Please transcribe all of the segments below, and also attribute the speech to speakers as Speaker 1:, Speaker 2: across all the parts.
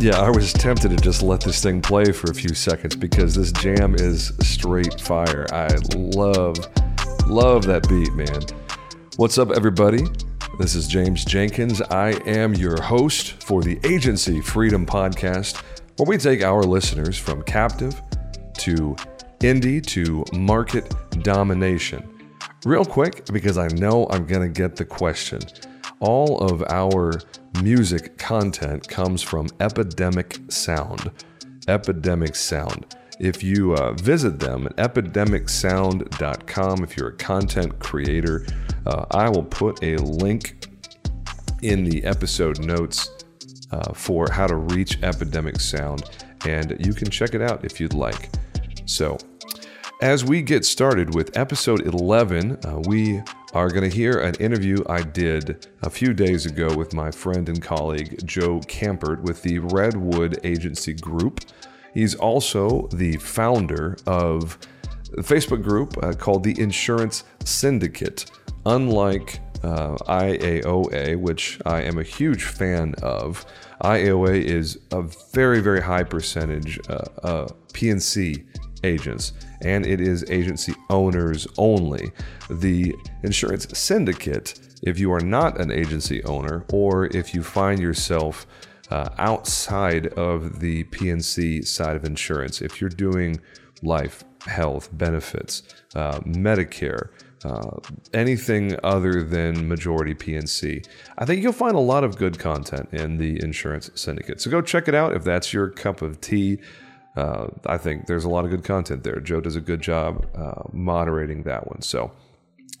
Speaker 1: Yeah, I was tempted to just let this thing play for a few seconds because this jam is straight fire. I love, love that beat, man. What's up, everybody? This is James Jenkins. I am your host for the Agency Freedom Podcast, where we take our listeners from captive to indie to market domination. Real quick, because I know I'm going to get the question. All of our music content comes from Epidemic Sound. Epidemic Sound. If you uh, visit them at epidemicsound.com, if you're a content creator, uh, I will put a link in the episode notes uh, for how to reach Epidemic Sound, and you can check it out if you'd like. So, as we get started with episode 11, uh, we are going to hear an interview I did a few days ago with my friend and colleague Joe Kampert with the Redwood Agency Group. He's also the founder of a Facebook group uh, called the Insurance Syndicate. Unlike uh, IAOA, which I am a huge fan of, IAOA is a very, very high percentage uh, uh P&C agents and it is agency owners only. The insurance syndicate, if you are not an agency owner or if you find yourself uh, outside of the P&C side of insurance, if you're doing life, health, benefits, uh, Medicare, uh, anything other than majority P&C. I think you'll find a lot of good content in the insurance syndicate. So go check it out if that's your cup of tea uh, I think there's a lot of good content there. Joe does a good job uh, moderating that one. So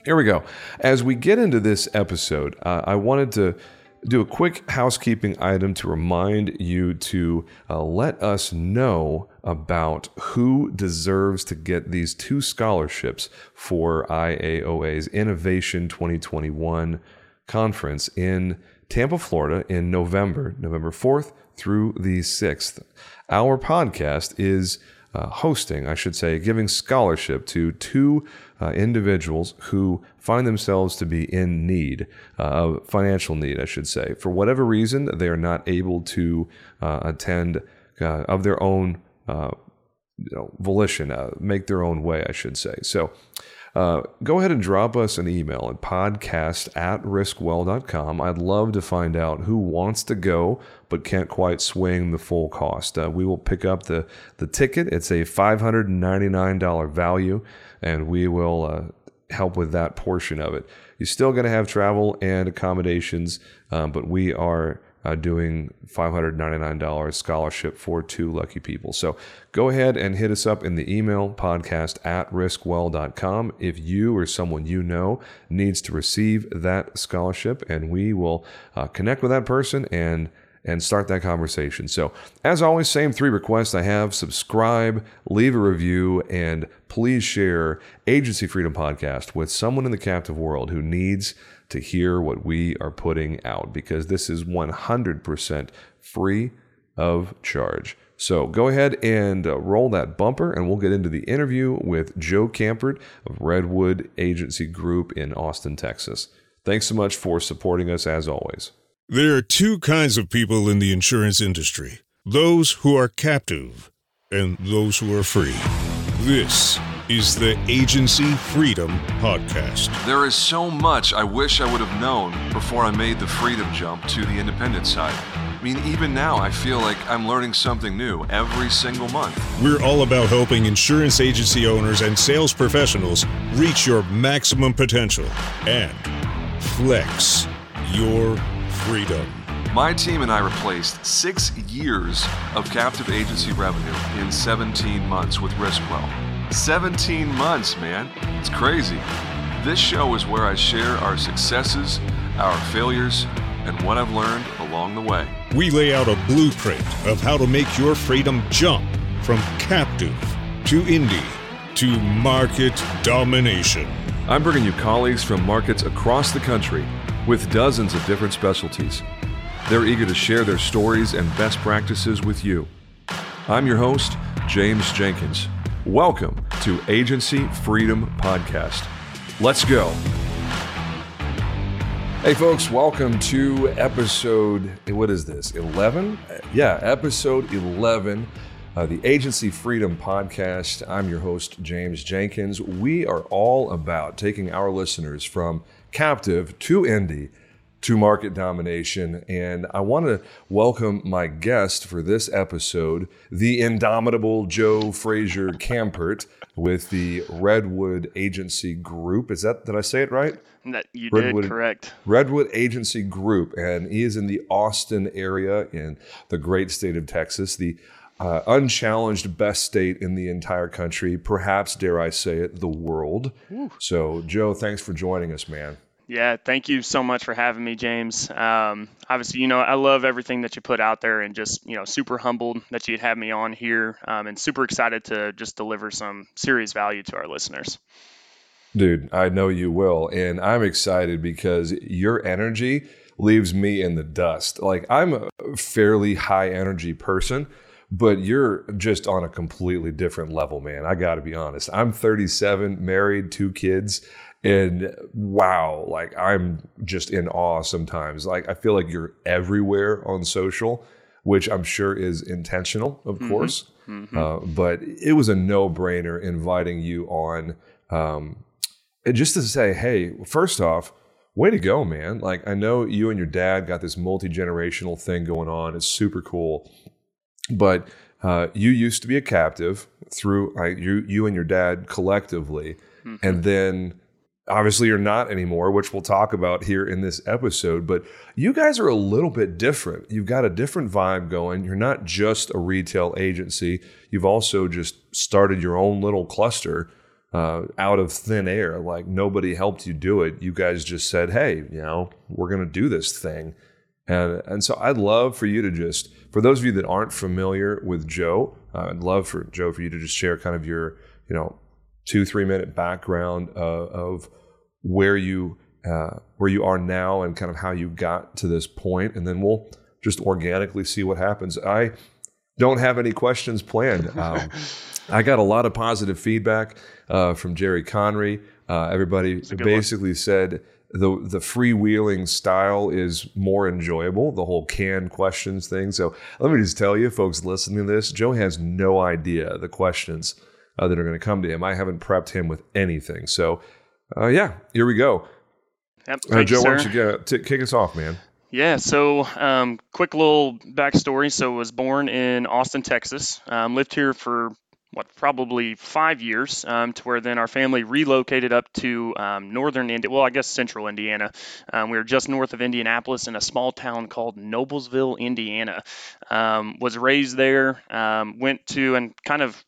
Speaker 1: here we go. As we get into this episode, uh, I wanted to do a quick housekeeping item to remind you to uh, let us know about who deserves to get these two scholarships for IAOA's Innovation 2021 conference in Tampa, Florida in November, November 4th through the 6th. Our podcast is uh, hosting, I should say, giving scholarship to two uh, individuals who find themselves to be in need, uh, financial need, I should say. For whatever reason, they are not able to uh, attend uh, of their own uh, you know, volition, make their own way, I should say. So, uh, go ahead and drop us an email at podcast at riskwell.com. I'd love to find out who wants to go but can't quite swing the full cost. Uh, we will pick up the, the ticket. It's a $599 value, and we will uh, help with that portion of it. You're still going to have travel and accommodations, um, but we are uh, doing $599 scholarship for two lucky people. So go ahead and hit us up in the email podcast at riskwell.com if you or someone you know needs to receive that scholarship, and we will uh, connect with that person and and start that conversation. So, as always, same three requests I have subscribe, leave a review, and please share Agency Freedom Podcast with someone in the captive world who needs to hear what we are putting out because this is 100% free of charge. So go ahead and uh, roll that bumper, and we'll get into the interview with Joe Kampert of Redwood Agency Group in Austin, Texas. Thanks so much for supporting us as always.
Speaker 2: There are two kinds of people in the insurance industry those who are captive and those who are free. This is the Agency Freedom Podcast.
Speaker 3: There is so much I wish I would have known before I made the freedom jump to the independent side. I mean, even now, I feel like I'm learning something new every single month.
Speaker 2: We're all about helping insurance agency owners and sales professionals reach your maximum potential and flex your freedom.
Speaker 3: My team and I replaced six years of captive agency revenue in 17 months with Riskwell. 17 months, man. It's crazy. This show is where I share our successes, our failures, and what I've learned along the way.
Speaker 2: We lay out a blueprint of how to make your freedom jump from captive to indie to market domination.
Speaker 1: I'm bringing you colleagues from markets across the country with dozens of different specialties. They're eager to share their stories and best practices with you. I'm your host, James Jenkins. Welcome to Agency Freedom Podcast. Let's go. Hey, folks, welcome to episode, what is this, 11? Yeah, episode 11, uh, the Agency Freedom Podcast. I'm your host, James Jenkins. We are all about taking our listeners from captive to Indy to market domination. And I want to welcome my guest for this episode, the indomitable Joe Fraiser Kampert with the Redwood Agency Group. Is that, did I say it right?
Speaker 4: That you Redwood, did correct.
Speaker 1: Redwood Agency Group, and he is in the Austin area in the great state of Texas, the uh, unchallenged best state in the entire country, perhaps dare I say it, the world. Ooh. So, Joe, thanks for joining us, man.
Speaker 4: Yeah, thank you so much for having me, James. Um, obviously, you know, I love everything that you put out there and just, you know, super humbled that you'd have me on here um, and super excited to just deliver some serious value to our listeners.
Speaker 1: Dude, I know you will. And I'm excited because your energy leaves me in the dust. Like, I'm a fairly high energy person, but you're just on a completely different level, man. I got to be honest. I'm 37, married, two kids. And wow, like I'm just in awe sometimes. Like I feel like you're everywhere on social, which I'm sure is intentional, of mm-hmm. course. Mm-hmm. Uh, but it was a no brainer inviting you on um, and just to say, hey, first off, way to go, man. Like, I know you and your dad got this multi generational thing going on. It's super cool. But uh, you used to be a captive through you, you and your dad collectively. Mm-hmm. And then obviously you're not anymore, which we'll talk about here in this episode. But you guys are a little bit different. You've got a different vibe going. You're not just a retail agency, you've also just started your own little cluster uh, out of thin air. Like nobody helped you do it. You guys just said, "Hey, you know, we're going to do this thing." And and so I'd love for you to just, for those of you that aren't familiar with Joe, uh, I'd love for Joe for you to just share kind of your, you know, two three minute background uh, of where you uh, where you are now and kind of how you got to this point, and then we'll just organically see what happens. I don't have any questions planned. Um, I got a lot of positive feedback uh, from Jerry Conry. Uh, everybody basically one. said the the freewheeling style is more enjoyable. The whole canned questions thing. So let me just tell you, folks listening to this, Joe has no idea the questions uh, that are going to come to him. I haven't prepped him with anything. So uh, yeah, here we go.
Speaker 4: Yep. Uh,
Speaker 1: Joe,
Speaker 4: you,
Speaker 1: why don't you get, t- kick us off, man?
Speaker 4: Yeah, so um, quick little backstory. So was born in Austin, Texas. Um, lived here for what probably five years um, to where then our family relocated up to um, northern India. Well, I guess central Indiana. Um, we were just north of Indianapolis in a small town called Noblesville, Indiana. Um, was raised there. Um, went to and kind of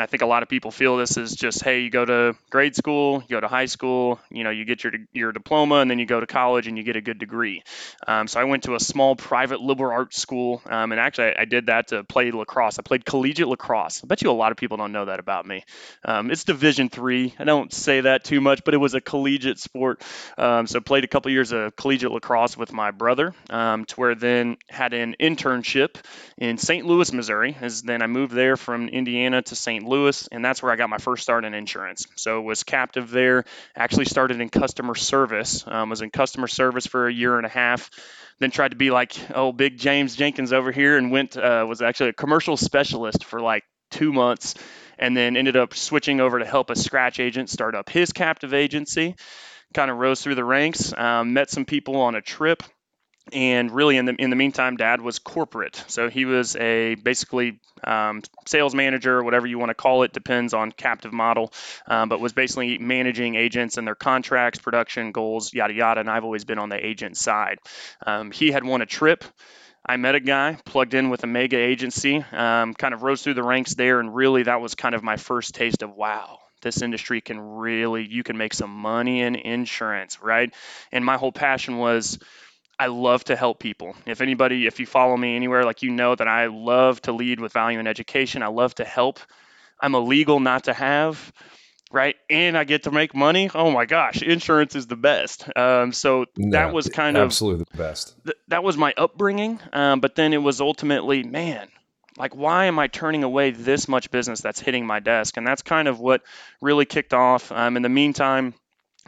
Speaker 4: and I think a lot of people feel this is just, hey, you go to grade school, you go to high school, you know, you get your your diploma, and then you go to college and you get a good degree. Um, so I went to a small private liberal arts school, um, and actually I, I, did that to play lacrosse. I played collegiate lacrosse. I bet you a lot of people don't know that about me. Um, it's Division three. I don't say that too much, but it was a collegiate sport. Um, so played a couple years of collegiate lacrosse with my brother, um, to where then had an internship in St. Louis, Missouri. As then I moved there from Indiana to St. Louis, and that's where I got my first start in insurance. So was captive there. Actually started in customer service. Um, was in customer service for a year and a half. Then tried to be like oh big James Jenkins over here, and went uh, was actually a commercial specialist for like two months, and then ended up switching over to help a scratch agent start up his captive agency. Kind of rose through the ranks. Um, met some people on a trip and really in the in the meantime dad was corporate. So he was a basically um, sales manager whatever you want to call it depends on captive model um, but was basically managing agents and their contracts production goals yada yada and i've always been on the agent side. Um, he had won a trip. I met a guy plugged in with a mega agency, um, kind of rose through the ranks there, and really that was kind of my first taste of wow, this industry can really you can make some money in insurance, right? And my whole passion was I love to help people. If anybody, if you follow me anywhere, like you know that I love to lead with value and education. I love to help. I'm illegal not to have, right? And I get to make money. Oh my gosh, insurance is the best. Um, so that was kind
Speaker 1: of
Speaker 4: absolutely
Speaker 1: the best.
Speaker 4: Th- that was my upbringing. Um, but then it was ultimately, man, like why am I turning away this much business that's hitting my desk? And that's kind of what really kicked off. Um, in the meantime,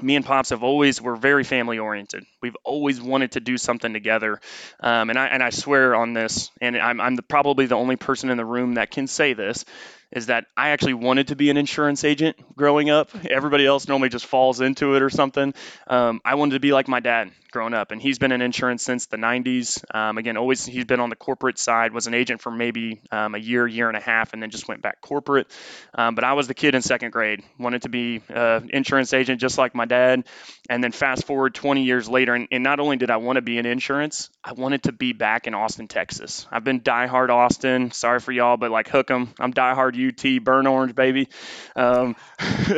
Speaker 4: me and pops have always we're very family oriented we've always wanted to do something together um, and i and i swear on this and i'm, I'm the, probably the only person in the room that can say this is that I actually wanted to be an insurance agent growing up. Everybody else normally just falls into it or something. Um, I wanted to be like my dad growing up, and he's been in insurance since the 90s. Um, again, always he's been on the corporate side. Was an agent for maybe um, a year, year and a half, and then just went back corporate. Um, but I was the kid in second grade, wanted to be an uh, insurance agent just like my dad. And then fast forward 20 years later, and, and not only did I want to be in insurance, I wanted to be back in Austin, Texas. I've been diehard Austin. Sorry for y'all, but like hook 'em. I'm diehard UT, burn orange, baby. Um,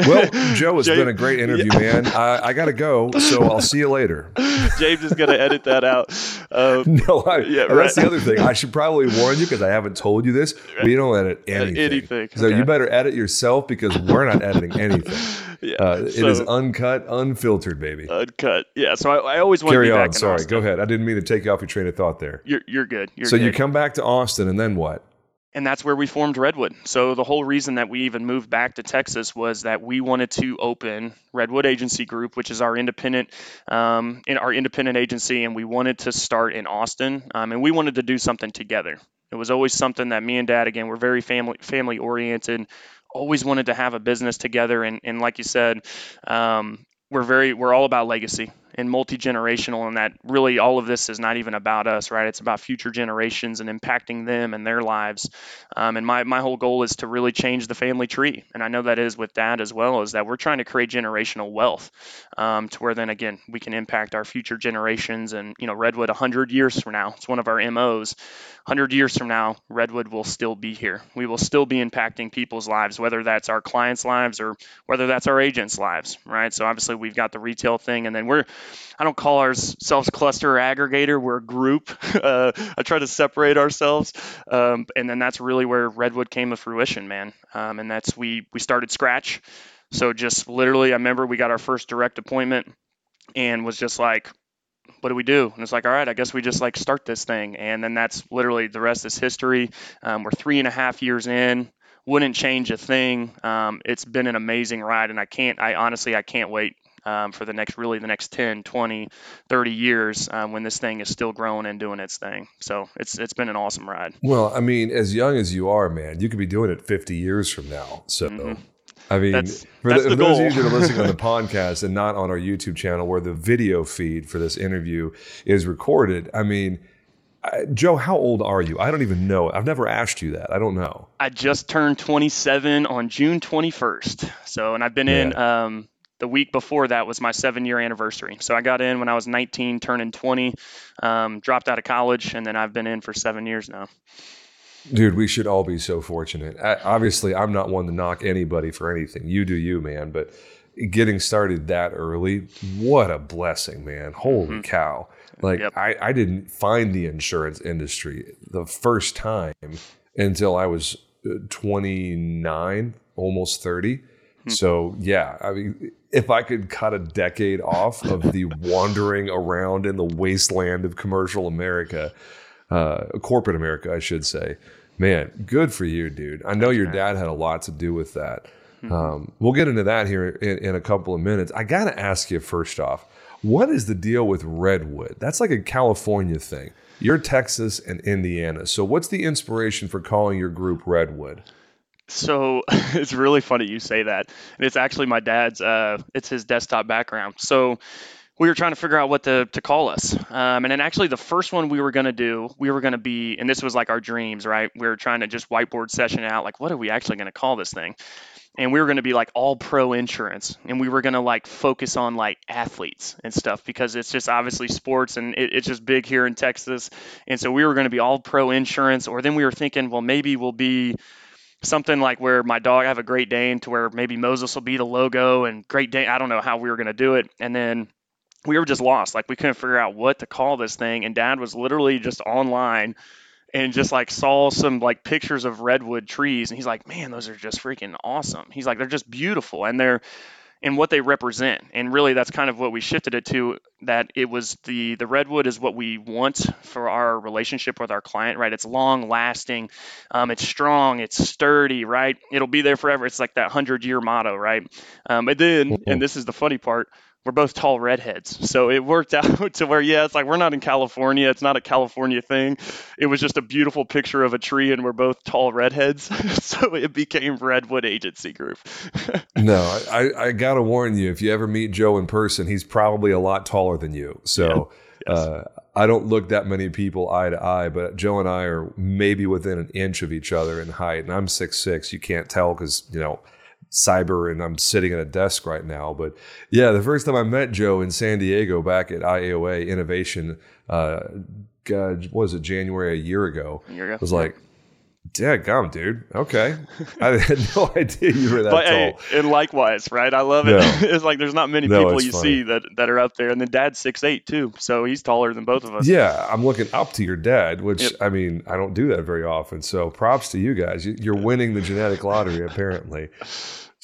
Speaker 1: well, Joe, it's Jay, been a great interview, yeah. man. I, I got to go, so I'll see you later.
Speaker 4: James is going to edit that out.
Speaker 1: Um, no, I, yeah, right. that's the other thing. I should probably warn you because I haven't told you this. Right. We don't edit anything. anything. So okay. you better edit yourself because we're not editing anything. Yeah, uh, so, it is uncut, unfiltered, baby.
Speaker 4: Uncut. Yeah. So I, I always want
Speaker 1: Carry
Speaker 4: to
Speaker 1: on. Sorry. Go ahead. I didn't mean to take you off your train of thought there.
Speaker 4: You're, you're good. You're
Speaker 1: so
Speaker 4: good.
Speaker 1: you come back to Austin and then what?
Speaker 4: And that's where we formed Redwood. So the whole reason that we even moved back to Texas was that we wanted to open Redwood Agency Group, which is our independent, um, in our independent agency, and we wanted to start in Austin, um, and we wanted to do something together. It was always something that me and Dad, again, we're very family family oriented. Always wanted to have a business together, and, and like you said, um, we're very we're all about legacy and multi-generational and that really all of this is not even about us right? It's about future generations and impacting them and their lives. Um, and my, my whole goal is to really change the family tree. And i know that is with dad as well is that we're trying to create generational wealth um, to where then again we can impact our future generations and you know redwood 100 years from now. It's one of our mos 100 years from now redwood will still be here we will still be impacting people's lives whether that's our clients lives or whether that's our agents lives right so obviously we've got the retail thing and then we're I don't call ourselves cluster or aggregator. We're a group. Uh, I try to separate ourselves, um, and then that's really where Redwood came to fruition, man. Um, and that's we we started scratch. So just literally, I remember we got our first direct appointment, and was just like, what do we do? And it's like, all right, I guess we just like start this thing. And then that's literally the rest is history. Um, we're three and a half years in. Wouldn't change a thing. Um, it's been an amazing ride, and I can't. I honestly, I can't wait um, for the next really the next 10 20 30 years um, when this thing is still growing and doing its thing so it's it's been an awesome ride
Speaker 1: well i mean as young as you are man you could be doing it 50 years from now so mm-hmm. I mean,
Speaker 4: that's,
Speaker 1: for,
Speaker 4: that's
Speaker 1: the,
Speaker 4: the
Speaker 1: those of you that are listening on the podcast and not on our YouTube channel, where the video feed for this interview is recorded, I mean, I, Joe, how old are you? I don't even know. I've never asked you that. I don't know.
Speaker 4: I just turned 27 on June 21st. So, and I've been yeah. in um, the week before that was my seven year anniversary. So I got in when I was 19, turning 20, um, dropped out of college, and then I've been in for seven years now.
Speaker 1: Dude, we should all be so fortunate. I, obviously, I'm not one to knock anybody for anything. You do you, man. But getting started that early, what a blessing, man. Holy mm-hmm. cow. Like, yep. I, I didn't find the insurance industry the first time until I was uh, 29, almost 30. Hmm. So, yeah, I mean, if I could cut a decade off of the wandering around in the wasteland of commercial America, uh, corporate America, I should say, man, good for you, dude. I know your dad had a lot to do with that. Mm-hmm. Um, we'll get into that here in, in a couple of minutes. I got to ask you first off, what is the deal with Redwood? That's like a California thing. You're Texas and Indiana. So, what's the inspiration for calling your group Redwood?
Speaker 4: So it's really funny you say that, and it's actually my dad's. Uh, it's his desktop background. So we were trying to figure out what to, to call us. Um, and then actually the first one we were going to do, we were going to be, and this was like our dreams, right? We were trying to just whiteboard session out, like, what are we actually going to call this thing? And we were going to be like all pro insurance. And we were going to like focus on like athletes and stuff because it's just obviously sports and it, it's just big here in Texas. And so we were going to be all pro insurance. Or then we were thinking, well, maybe we'll be, something like where my dog I have a Great Dane to where maybe Moses will be the logo and Great Dane. I don't know how we were going to do it, and then we were just lost. Like we couldn't figure out what to call this thing, and Dad was literally just online and just like saw some like pictures of redwood trees, and he's like, "Man, those are just freaking awesome." He's like, "They're just beautiful," and they're and what they represent. And really, that's kind of what we shifted it to. That it was the the redwood is what we want for our relationship with our client, right? It's long lasting, um, it's strong, it's sturdy, right? It'll be there forever. It's like that hundred year motto, right? Um, but then, and this is the funny part, we're both tall redheads. So it worked out to where, yeah, it's like we're not in California. It's not a California thing. It was just a beautiful picture of a tree, and we're both tall redheads. so it became Redwood Agency Group.
Speaker 1: no, I, I got to warn you if you ever meet Joe in person, he's probably a lot taller than you. So. Yeah. Yes. Uh, I don't look that many people eye to eye, but Joe and I are maybe within an inch of each other in height, and I'm six six. You can't tell because you know cyber and I'm sitting at a desk right now. But yeah, the first time I met Joe in San Diego back at IAOA Innovation, uh, God, was it January a year ago?
Speaker 4: A year ago.
Speaker 1: was like, Dad, gum, dude. Okay. I had no idea you were that but, tall.
Speaker 4: Hey, and likewise, right? I love it. No. it's like there's not many no, people you funny. see that, that are up there. And then dad's six eight too. So he's taller than both of us.
Speaker 1: Yeah. I'm looking up to your dad, which yep. I mean, I don't do that very often. So props to you guys. You're winning the genetic lottery, apparently.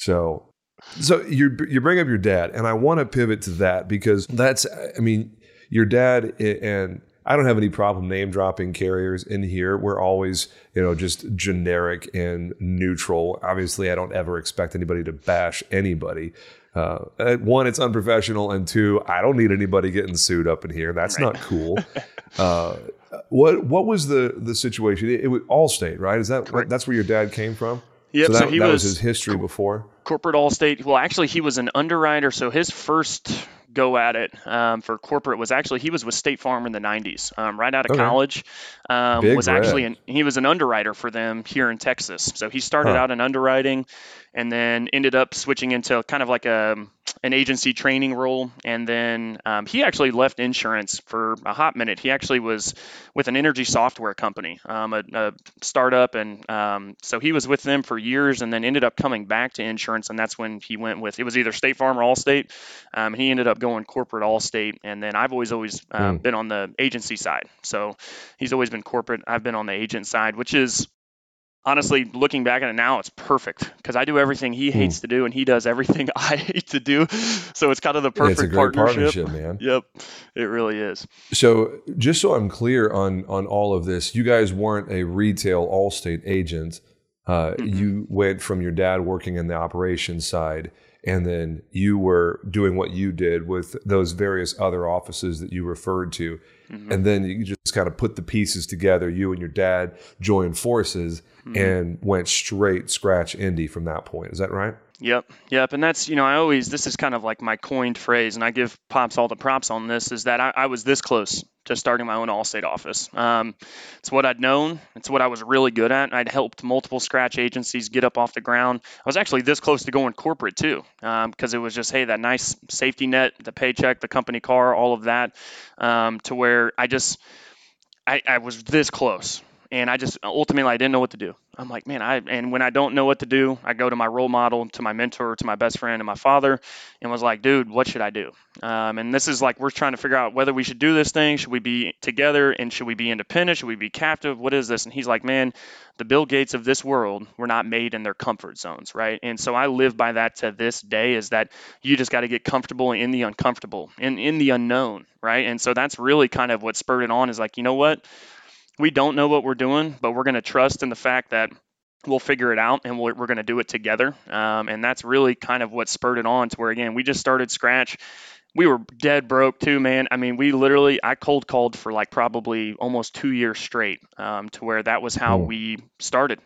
Speaker 1: So so you you bring up your dad, and I want to pivot to that because that's I mean your dad and I don't have any problem name dropping carriers in here. We're always, you know, just generic and neutral. Obviously, I don't ever expect anybody to bash anybody. Uh, one, it's unprofessional, and two, I don't need anybody getting sued up in here. That's right. not cool. uh, what what was the the situation? It, it was Allstate, right? Is that Correct. that's where your dad came from?
Speaker 4: Yep.
Speaker 1: So that,
Speaker 4: so he
Speaker 1: that
Speaker 4: was,
Speaker 1: was his history before
Speaker 4: corporate Allstate. Well, actually, he was an underwriter. So his first go at it um, for corporate was actually he was with State Farm in the 90s, um, right out of okay. college. Um, was red. actually an, he was an underwriter for them here in Texas. So he started huh. out in underwriting, and then ended up switching into kind of like a an agency training role. And then um, he actually left insurance for a hot minute. He actually was with an energy software company, um, a, a, startup, and um, so he was with them for years, and then ended up coming back to insurance. And that's when he went with it was either State Farm or Allstate. Um, he ended up going corporate Allstate, and then I've always always mm. been on the agency side. So he's always been corporate. I've been on the agent side, which is honestly, looking back at it now, it's perfect because I do everything he hates mm. to do, and he does everything I hate to do. So it's kind of the perfect partnership.
Speaker 1: partnership. man.
Speaker 4: Yep, it really is.
Speaker 1: So just so I'm clear on on all of this, you guys weren't a retail Allstate agent. Uh, mm-hmm. You went from your dad working in the operations side, and then you were doing what you did with those various other offices that you referred to. Mm-hmm. And then you just kind of put the pieces together. You and your dad joined forces mm-hmm. and went straight scratch indie from that point. Is that right?
Speaker 4: Yep, yep, and that's you know I always this is kind of like my coined phrase, and I give pops all the props on this is that I, I was this close to starting my own Allstate office. Um, it's what I'd known. It's what I was really good at. I'd helped multiple scratch agencies get up off the ground. I was actually this close to going corporate too, because um, it was just hey that nice safety net, the paycheck, the company car, all of that, um, to where I just I, I was this close and I just ultimately I didn't know what to do. I'm like, man, I and when I don't know what to do, I go to my role model, to my mentor, to my best friend, and my father, and was like, dude, what should I do? Um, and this is like we're trying to figure out whether we should do this thing. Should we be together and should we be independent? Should we be captive? What is this? And he's like, man, the Bill Gates of this world were not made in their comfort zones, right? And so I live by that to this day is that you just got to get comfortable in the uncomfortable, in in the unknown, right? And so that's really kind of what spurred it on. Is like, you know what? We don't know what we're doing, but we're going to trust in the fact that we'll figure it out and we're, we're going to do it together. Um, and that's really kind of what spurred it on to where, again, we just started scratch. We were dead broke too, man. I mean, we literally, I cold called for like probably almost two years straight um, to where that was how we started.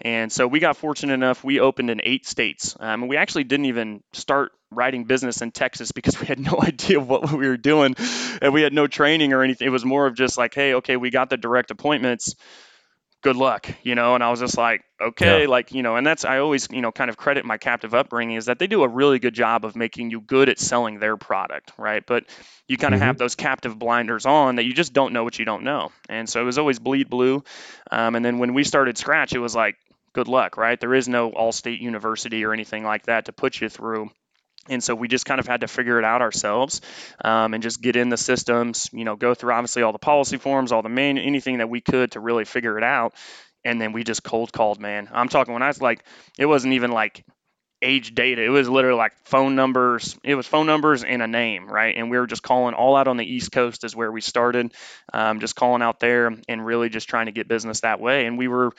Speaker 4: And so we got fortunate enough, we opened in eight states. Um, and we actually didn't even start writing business in Texas because we had no idea what we were doing and we had no training or anything. It was more of just like, hey, okay, we got the direct appointments. Good luck, you know. And I was just like, okay, yeah. like, you know, and that's, I always, you know, kind of credit my captive upbringing is that they do a really good job of making you good at selling their product, right? But you kind of mm-hmm. have those captive blinders on that you just don't know what you don't know. And so it was always bleed blue. Um, and then when we started Scratch, it was like, good luck, right? There is no Allstate University or anything like that to put you through and so we just kind of had to figure it out ourselves um, and just get in the systems, you know, go through obviously all the policy forms, all the main, anything that we could to really figure it out. And then we just cold called, man. I'm talking when I was like, it wasn't even like age data. It was literally like phone numbers. It was phone numbers and a name, right? And we were just calling all out on the East Coast is where we started, um, just calling out there and really just trying to get business that way. And we were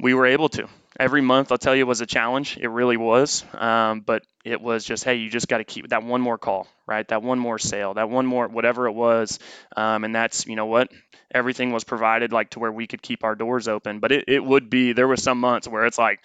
Speaker 4: we were able to. Every month, I'll tell you, was a challenge. It really was. Um, but it was just, hey, you just got to keep that one more call, right? That one more sale, that one more, whatever it was. Um, and that's, you know what? Everything was provided like to where we could keep our doors open. But it, it would be, there was some months where it's like,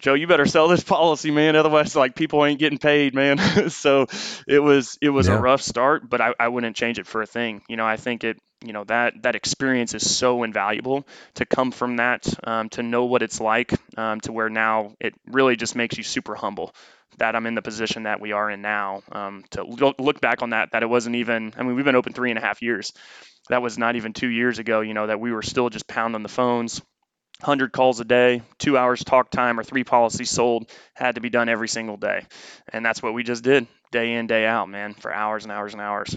Speaker 4: Joe, you better sell this policy, man. Otherwise, like people ain't getting paid, man. so it was it was yeah. a rough start, but I, I wouldn't change it for a thing. You know, I think it you know that that experience is so invaluable to come from that um, to know what it's like um, to where now it really just makes you super humble that I'm in the position that we are in now um, to look back on that that it wasn't even I mean we've been open three and a half years that was not even two years ago you know that we were still just pounding the phones 100 calls a day, two hours talk time, or three policies sold had to be done every single day. And that's what we just did day in, day out, man, for hours and hours and hours.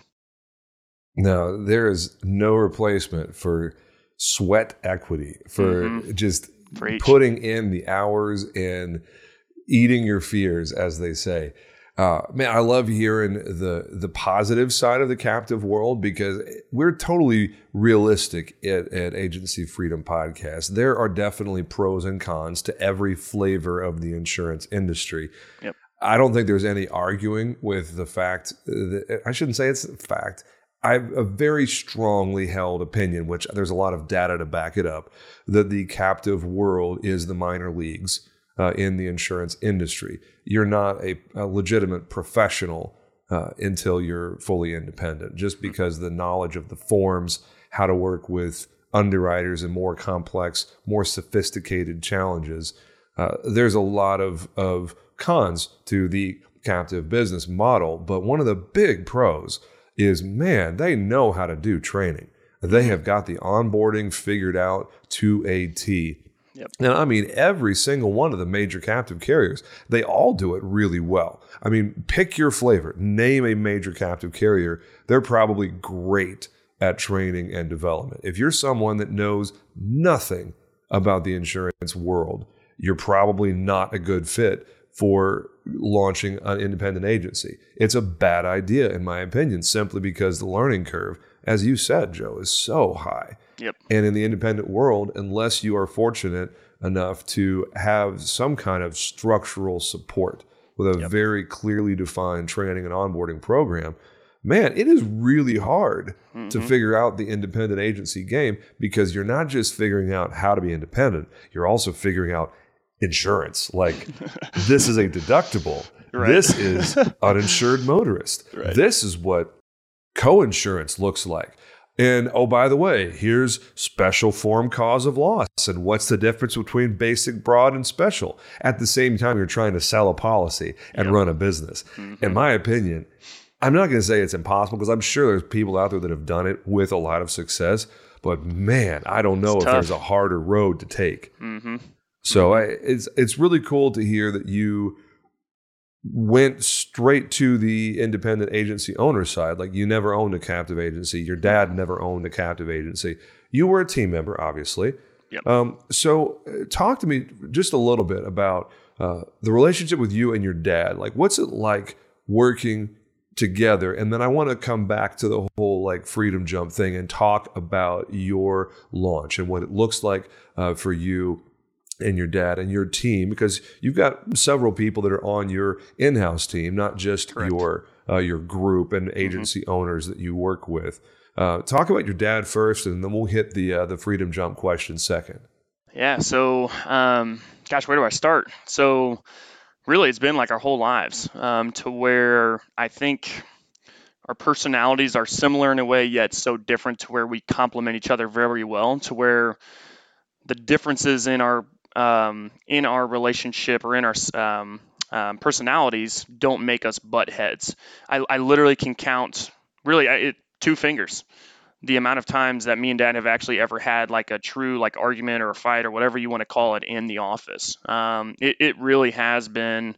Speaker 1: No, there is no replacement for sweat equity, for mm-hmm. just putting in the hours and eating your fears, as they say. Uh, man, I love hearing the the positive side of the captive world because we're totally realistic at, at Agency Freedom Podcast. There are definitely pros and cons to every flavor of the insurance industry. Yep. I don't think there's any arguing with the fact that I shouldn't say it's a fact. I have a very strongly held opinion, which there's a lot of data to back it up, that the captive world is the minor leagues uh, in the insurance industry. You're not a, a legitimate professional uh, until you're fully independent, just mm-hmm. because the knowledge of the forms, how to work with underwriters and more complex, more sophisticated challenges. Uh, there's a lot of, of cons to the captive business model, but one of the big pros is man, they know how to do training. They have got the onboarding figured out to a T. Yep. And I mean, every single one of the major captive carriers, they all do it really well. I mean, pick your flavor, name a major captive carrier. They're probably great at training and development. If you're someone that knows nothing about the insurance world, you're probably not a good fit for launching an independent agency. It's a bad idea, in my opinion, simply because the learning curve, as you said, Joe, is so high.
Speaker 4: Yep.
Speaker 1: And in the independent world, unless you are fortunate enough to have some kind of structural support with a yep. very clearly defined training and onboarding program, man, it is really hard mm-hmm. to figure out the independent agency game because you're not just figuring out how to be independent, you're also figuring out insurance. Like, this is a deductible. Right. This is uninsured motorist. Right. This is what co-insurance looks like. And oh, by the way, here's special form cause of loss. And what's the difference between basic, broad, and special? At the same time, you're trying to sell a policy and yep. run a business. Mm-hmm. In my opinion, I'm not going to say it's impossible because I'm sure there's people out there that have done it with a lot of success. But man, I don't know it's if tough. there's a harder road to take. Mm-hmm. So. I, it's it's really cool to hear that you went straight to the independent agency owner side. Like you never owned a captive agency. Your dad never owned a captive agency. You were a team member, obviously.
Speaker 4: Yep.
Speaker 1: Um, so uh, talk to me just a little bit about uh, the relationship with you and your dad. Like, what's it like working together? And then I want to come back to the whole like freedom jump thing and talk about your launch and what it looks like uh, for you and your dad and your team because you've got several people that are on your in-house team, not just Correct. your uh, your group and mm-hmm. agency mm-hmm. owners that you work with. Uh, talk about your dad first, and then we'll hit the uh, the freedom jump question second.
Speaker 4: Yeah. So, um, gosh, where do I start? So, really, it's been like our whole lives um, to where I think our personalities are similar in a way, yet so different to where we complement each other very well. To where the differences in our um, in our relationship or in our um, um, personalities don't make us butt heads. I, I literally can count really it, two fingers the amount of times that me and dad have actually ever had like a true like argument or a fight or whatever you want to call it in the office. Um, it, it really has been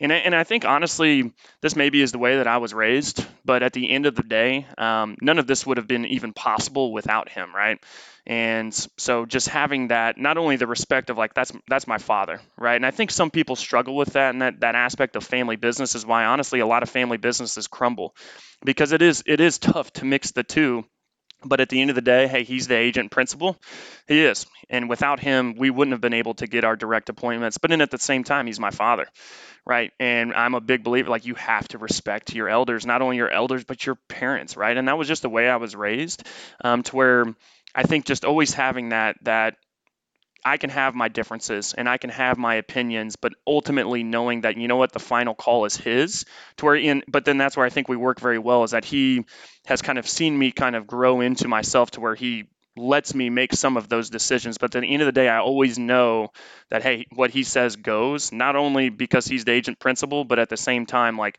Speaker 4: And I, and I think honestly, this maybe is the way that I was raised. But at the end of the day, um, none of this would have been even possible without him, right? And so just having that, not only the respect of like that's that's my father, right? And I think some people struggle with that and that that aspect of family business is why honestly a lot of family businesses crumble because it is it is tough to mix the two. But at the end of the day, hey, he's the agent principal. He is. And without him, we wouldn't have been able to get our direct appointments. But then at the same time, he's my father, right? And I'm a big believer like you have to respect your elders, not only your elders, but your parents, right? And that was just the way I was raised um, to where I think just always having that that I can have my differences and I can have my opinions, but ultimately knowing that you know what the final call is his. To where in, but then that's where I think we work very well is that he has kind of seen me kind of grow into myself to where he lets me make some of those decisions. But at the end of the day, I always know that hey, what he says goes. Not only because he's the agent principal, but at the same time, like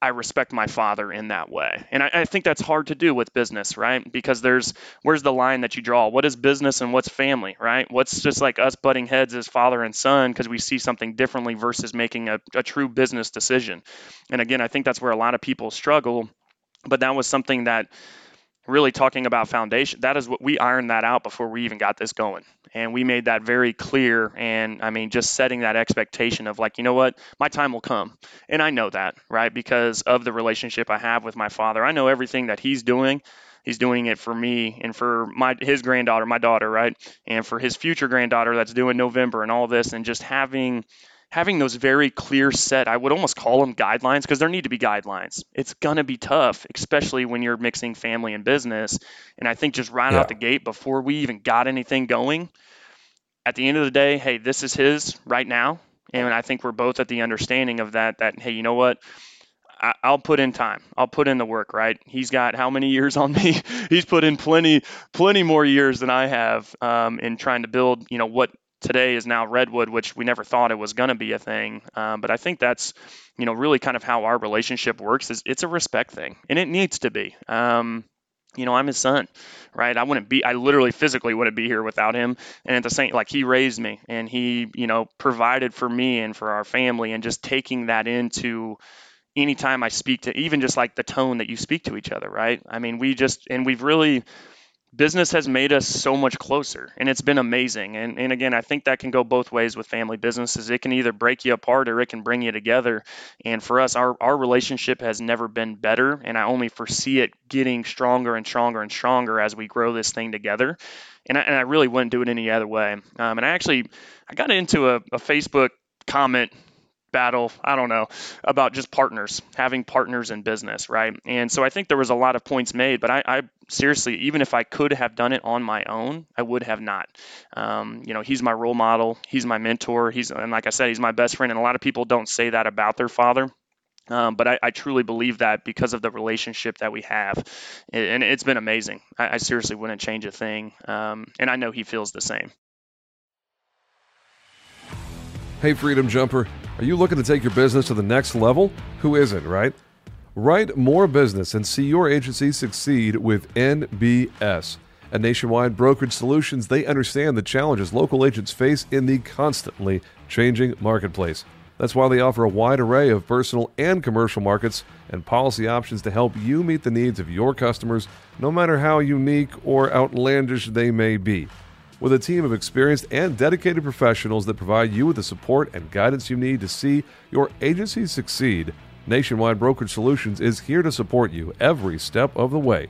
Speaker 4: I respect my father in that way. And I, I, think that's hard to do with business, right? Because there's where's the line that you draw? What is business and what's family, right? What's just like us butting heads as father and son because we see something differently versus making a, a true business decision. And again, I think that's where a lot of people struggle. But that was something that really talking about foundation, that is what we ironed that out before we even got this going. And we made that very clear. And I mean, just setting that expectation of like, you know what, my time will come. And I know that, right? Because of the relationship I have with my father. I know everything that he's doing. He's doing it for me and for my his granddaughter, my daughter, right? And for his future granddaughter that's due in November and all this. And just having having those very clear set, I would almost call them guidelines because there need to be guidelines. It's going to be tough, especially when you're mixing family and business. And I think just right yeah. out the gate before we even got anything going, at the end of the day, hey, this is his right now. And I think we're both at the understanding of that, that, hey, you know what? I, will put in time. I'll put in the work, right? He's got how many years on me? He's put in plenty, plenty more years than I have um, in trying to build, you know, what today is now redwood, which we never thought it was going to be a thing. Um, but I think that's, you know, really kind of how our relationship works. Is it's a respect thing, and it needs to be. Um, you know, I'm his son, right? I wouldn't be, I literally physically wouldn't be here without him. And at the same, like he raised me and he, you know, provided for me and for our family and just taking that into anytime I speak to, even just like the tone that you speak to each other, right? I mean, we just, and we've really, business has made us so much closer and it's been amazing. And, and again i think that can go both ways with family businesses. It can either break you apart or it can bring you together. And for us our, our relationship has never been better and i only foresee it getting stronger and stronger and stronger as we grow this thing together. And i, and I really wouldn't do it any other way. Um, and i actually i got into a, a facebook comment battle, I don't know, about just partners, having partners in business, right? And so I think there was a lot of points made, but I, I seriously, even if I could have done it on my own, I would have not. Um, you know, he's my role model, he's my mentor, he's, and like I said, he's my best friend. And a lot of people don't say that about their father. Um, but I, I, truly believe that because of the relationship that we have, and it's been amazing. I, I seriously wouldn't change a thing, um, and I know he feels the same.
Speaker 1: Hey, Freedom Jumper. Are you looking to take your business to the next level? Who isn't, right? Write more business and see your agency succeed with NBS. At Nationwide Brokerage Solutions, they understand the challenges local agents face in the constantly changing marketplace. That's why they offer a wide array of personal and commercial markets and policy options to help you meet the needs of your customers, no matter how unique or outlandish they may be. With a team of experienced and dedicated professionals that provide you with the support and guidance you need to see your agency succeed, Nationwide Brokerage Solutions is here to support you every step of the way.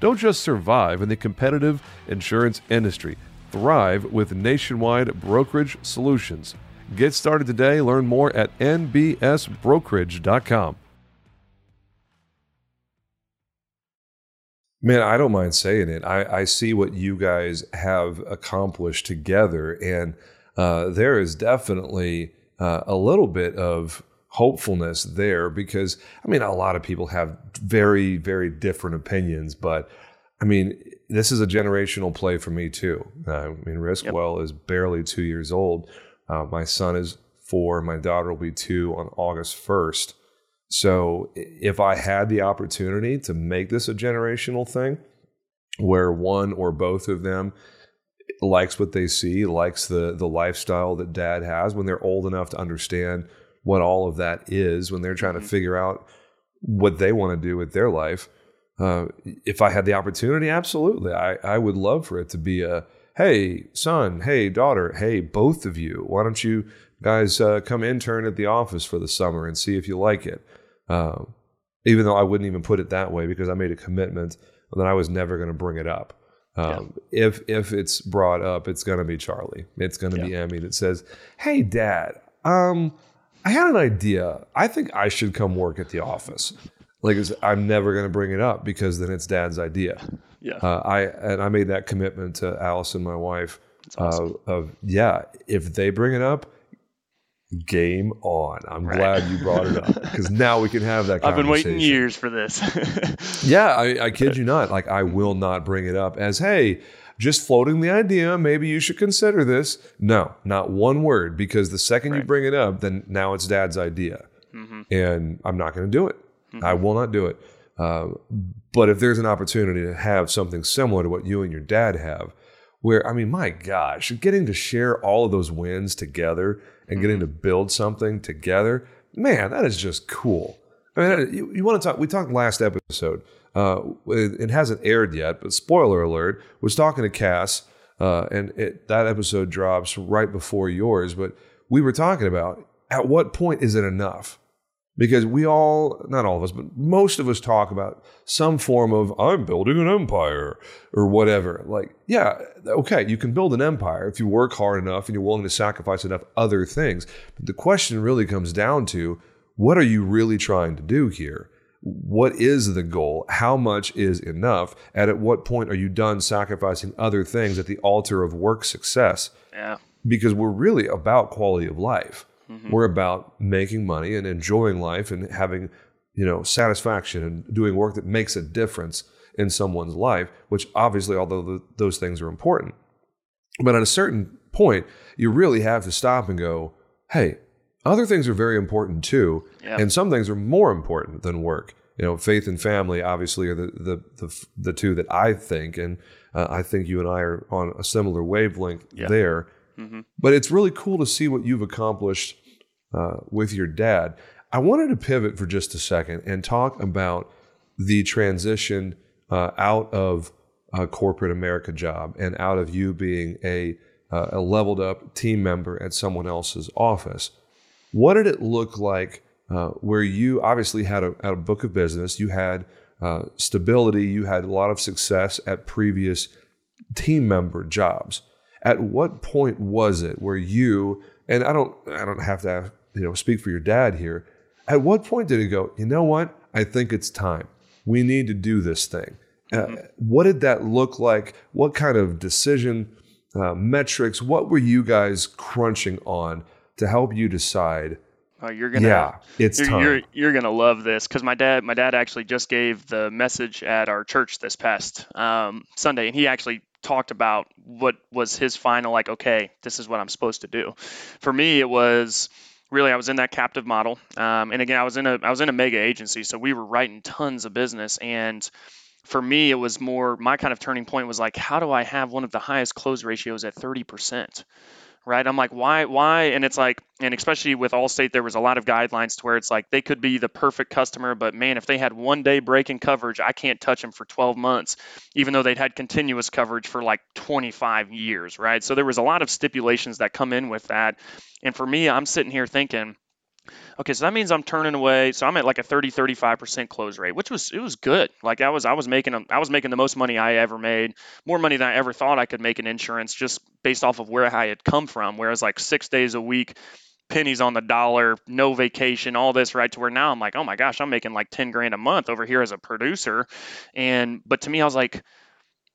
Speaker 1: Don't just survive in the competitive insurance industry, thrive with Nationwide Brokerage Solutions. Get started today. Learn more at nbsbrokerage.com. Man, I don't mind saying it. I, I see what you guys have accomplished together, and uh, there is definitely uh, a little bit of hopefulness there because, I mean, a lot of people have very, very different opinions, but I mean, this is a generational play for me too. Uh, I mean, Riskwell yep. is barely two years old. Uh, my son is four. My daughter will be two on August 1st. So if I had the opportunity to make this a generational thing where one or both of them likes what they see, likes the the lifestyle that dad has when they're old enough to understand what all of that is when they're trying to figure out what they want to do with their life. Uh, if I had the opportunity, absolutely, I, I would love for it to be a hey, son, hey, daughter, hey, both of you, why don't you guys uh, come intern at the office for the summer and see if you like it? Uh, even though I wouldn't even put it that way because I made a commitment that I was never going to bring it up. Um, If if it's brought up, it's going to be Charlie. It's going to be Emmy that says, "Hey, Dad, um, I had an idea. I think I should come work at the office." Like it's, I'm never going to bring it up because then it's Dad's idea.
Speaker 4: Yeah.
Speaker 1: Uh, I and I made that commitment to Allison, my wife.
Speaker 4: awesome.
Speaker 1: Uh, of yeah, if they bring it up, game on. I'm glad you brought it up because now we can have that. Conversation.
Speaker 4: I've been waiting years for this.
Speaker 1: Yeah, I, I kid you not. Like I will not bring it up as hey, just floating the idea. Maybe you should consider this. No, not one word because the second you bring it up, then now it's Dad's idea,
Speaker 4: Mhm.
Speaker 1: and I'm not going to do it. I will not do it. Uh, but if there's an opportunity to have something similar to what you and your dad have, where I mean, my gosh, getting to share all of those wins together and getting to build something together, man, that is just cool. I mean, you, you want to talk? We talked last episode. Uh, it, it hasn't aired yet, but spoiler alert: was talking to Cass, uh, and it, that episode drops right before yours. But we were talking about at what point is it enough? Because we all, not all of us, but most of us talk about some form of I'm building an empire or whatever. Like, yeah, okay, you can build an empire if you work hard enough and you're willing to sacrifice enough other things. But the question really comes down to what are you really trying to do here? What is the goal? How much is enough? And at what point are you done sacrificing other things at the altar of work success?
Speaker 4: yeah.
Speaker 1: because we're really about quality of life. We're about making money and enjoying life and having, you know, satisfaction and doing work that makes a difference in someone's life, which obviously, although th those things are important. But at a certain point, you really have to stop and go, hey, other things are very important too.
Speaker 4: Yeah.
Speaker 1: And some things are more important than work. You know, faith and family obviously are the the the, the two that I think, and uh, I think you and I are on a similar wavelength
Speaker 4: Yeah.
Speaker 1: there.
Speaker 4: Mhm.
Speaker 1: But it's really cool to see what you've accomplished uh, with your dad. I wanted to pivot for just a second and talk about the transition uh, out of a corporate America job and out of you being a, uh, a leveled up team member at someone else's office. What did it look like uh, where you obviously had a, had a book of business, you had uh, stability, you had a lot of success at previous team member jobs. At what point was it where you and I don't I don't have to you know speak for your dad here. At what point did he go? You know what? I think it's time. We need to do this thing. Uh, what did that look like? What kind of decision uh, metrics? What were you guys crunching on to help you decide?
Speaker 4: Oh, you're gonna.
Speaker 1: yeah, it's
Speaker 4: you're,
Speaker 1: time.
Speaker 4: you're you're gonna love this because my dad my dad actually just gave the message at our church this past um, Sunday, and he actually talked about what was his final like. Okay, this is what I'm supposed to do. For me, it was really I was in that captive model, um, and again I was in a I was in a mega agency, so we were writing tons of business and. For me, it was more my kind of turning point was like, how do I have one of the highest close ratios at 30%? Right? I'm like, why, why? And it's like, and especially with Allstate, there was a lot of guidelines to where it's like they could be the perfect customer, but man, if they had one day break in coverage, I can't touch them for 12 months, even though they'd had continuous coverage for like 25 years, right? So there was a lot of stipulations that come in with that. And for me, I'm sitting here thinking, okay, so that means I'm turning away. So I'm at like a 30, 35% close rate, which was, it was good. Like I was, I was making, I was making the most money I ever made, more money than I ever thought I could make in insurance just based off of where I had come from. Whereas like six days a week, pennies on the dollar, no vacation, all this, right? To where now I'm like, oh my gosh, I'm making like 10 grand a month over here as a producer. And, but to me, I was like,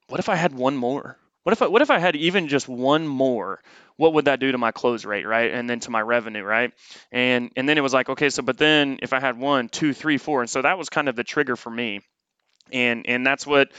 Speaker 4: what if I had one more? What if I, what if I had even just one more? What would that do to my close rate, right? And then to my revenue, right? And and then it was like, okay, so but then if I had one, two, three, four, and so that was kind of the trigger for me. And and that's what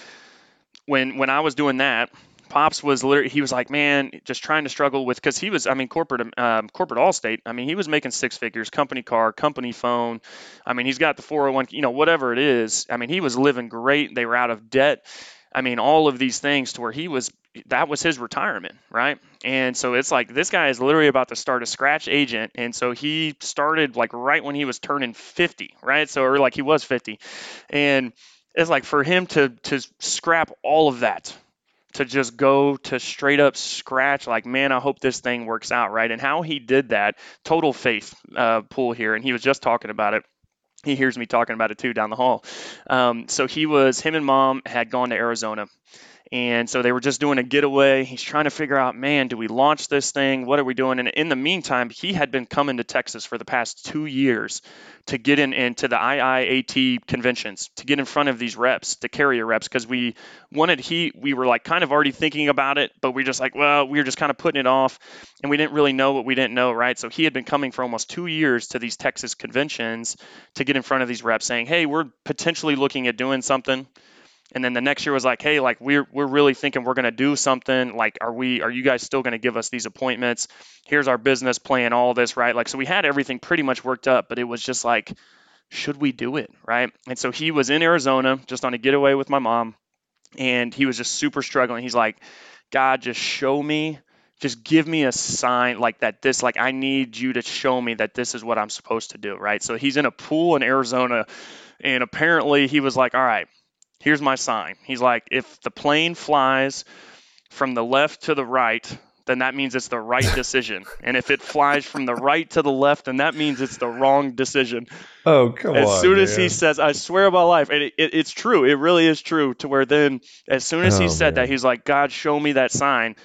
Speaker 4: when when I was doing that, Pops was literally he was like, man, just trying to struggle with because he was, I mean, corporate um, corporate Allstate. I mean, he was making six figures, company car, company phone. I mean, he's got the 401, you know, whatever it is. I mean, he was living great. They were out of debt. I mean, all of these things to where he was that was his retirement, right? And so it's like this guy is literally about to start a scratch agent, and so he started like right when he was turning 50, right? So or like he was 50, and it's like for him to to scrap all of that to just go to straight up scratch like man i hope this thing works out right? And how he did that total faith uh, pull here and he was just talking about it. He hears me talking about it too down the hall. Um, so he was him and mom had gone to arizona and so they were just doing a getaway. He's trying to figure out, man, do we launch this thing? What are we doing? And in the meantime, he had been coming to Texas for the past two years to get in into the IIAT conventions, to get in front of these reps, the carrier reps, because we wanted he we were like kind of already thinking about it, but we are just like, well, we were just kind of putting it off and we didn't really know what we didn't know, right? So he had been coming for almost two years to these Texas conventions to get in front of these reps saying, Hey, we're potentially looking at doing something and then the next year was like hey like we're we're really thinking we're going to do something. Like are we are you guys still going to give us these appointments? Here's our business plan all this right? Like so we had everything pretty much worked up but it was just like should we do it right? And so he was in arizona just on a getaway with my mom and he was just super struggling. He's like god just show me just give me a sign like that this like i need you to show me that this is what i'm supposed to do right? So he's in a pool in arizona and apparently he was like all right here's my sign. He's like, if the plane flies from the left to the right, then that means it's the right decision. and if it flies from the right to the left, then that means it's the wrong decision.
Speaker 1: Oh, come
Speaker 4: as
Speaker 1: on.
Speaker 4: As soon
Speaker 1: man.
Speaker 4: as he says, I swear by life, and it, it, it's true, it really is true, to where then, as soon as he oh, said man. that, he's like, God, show me that sign.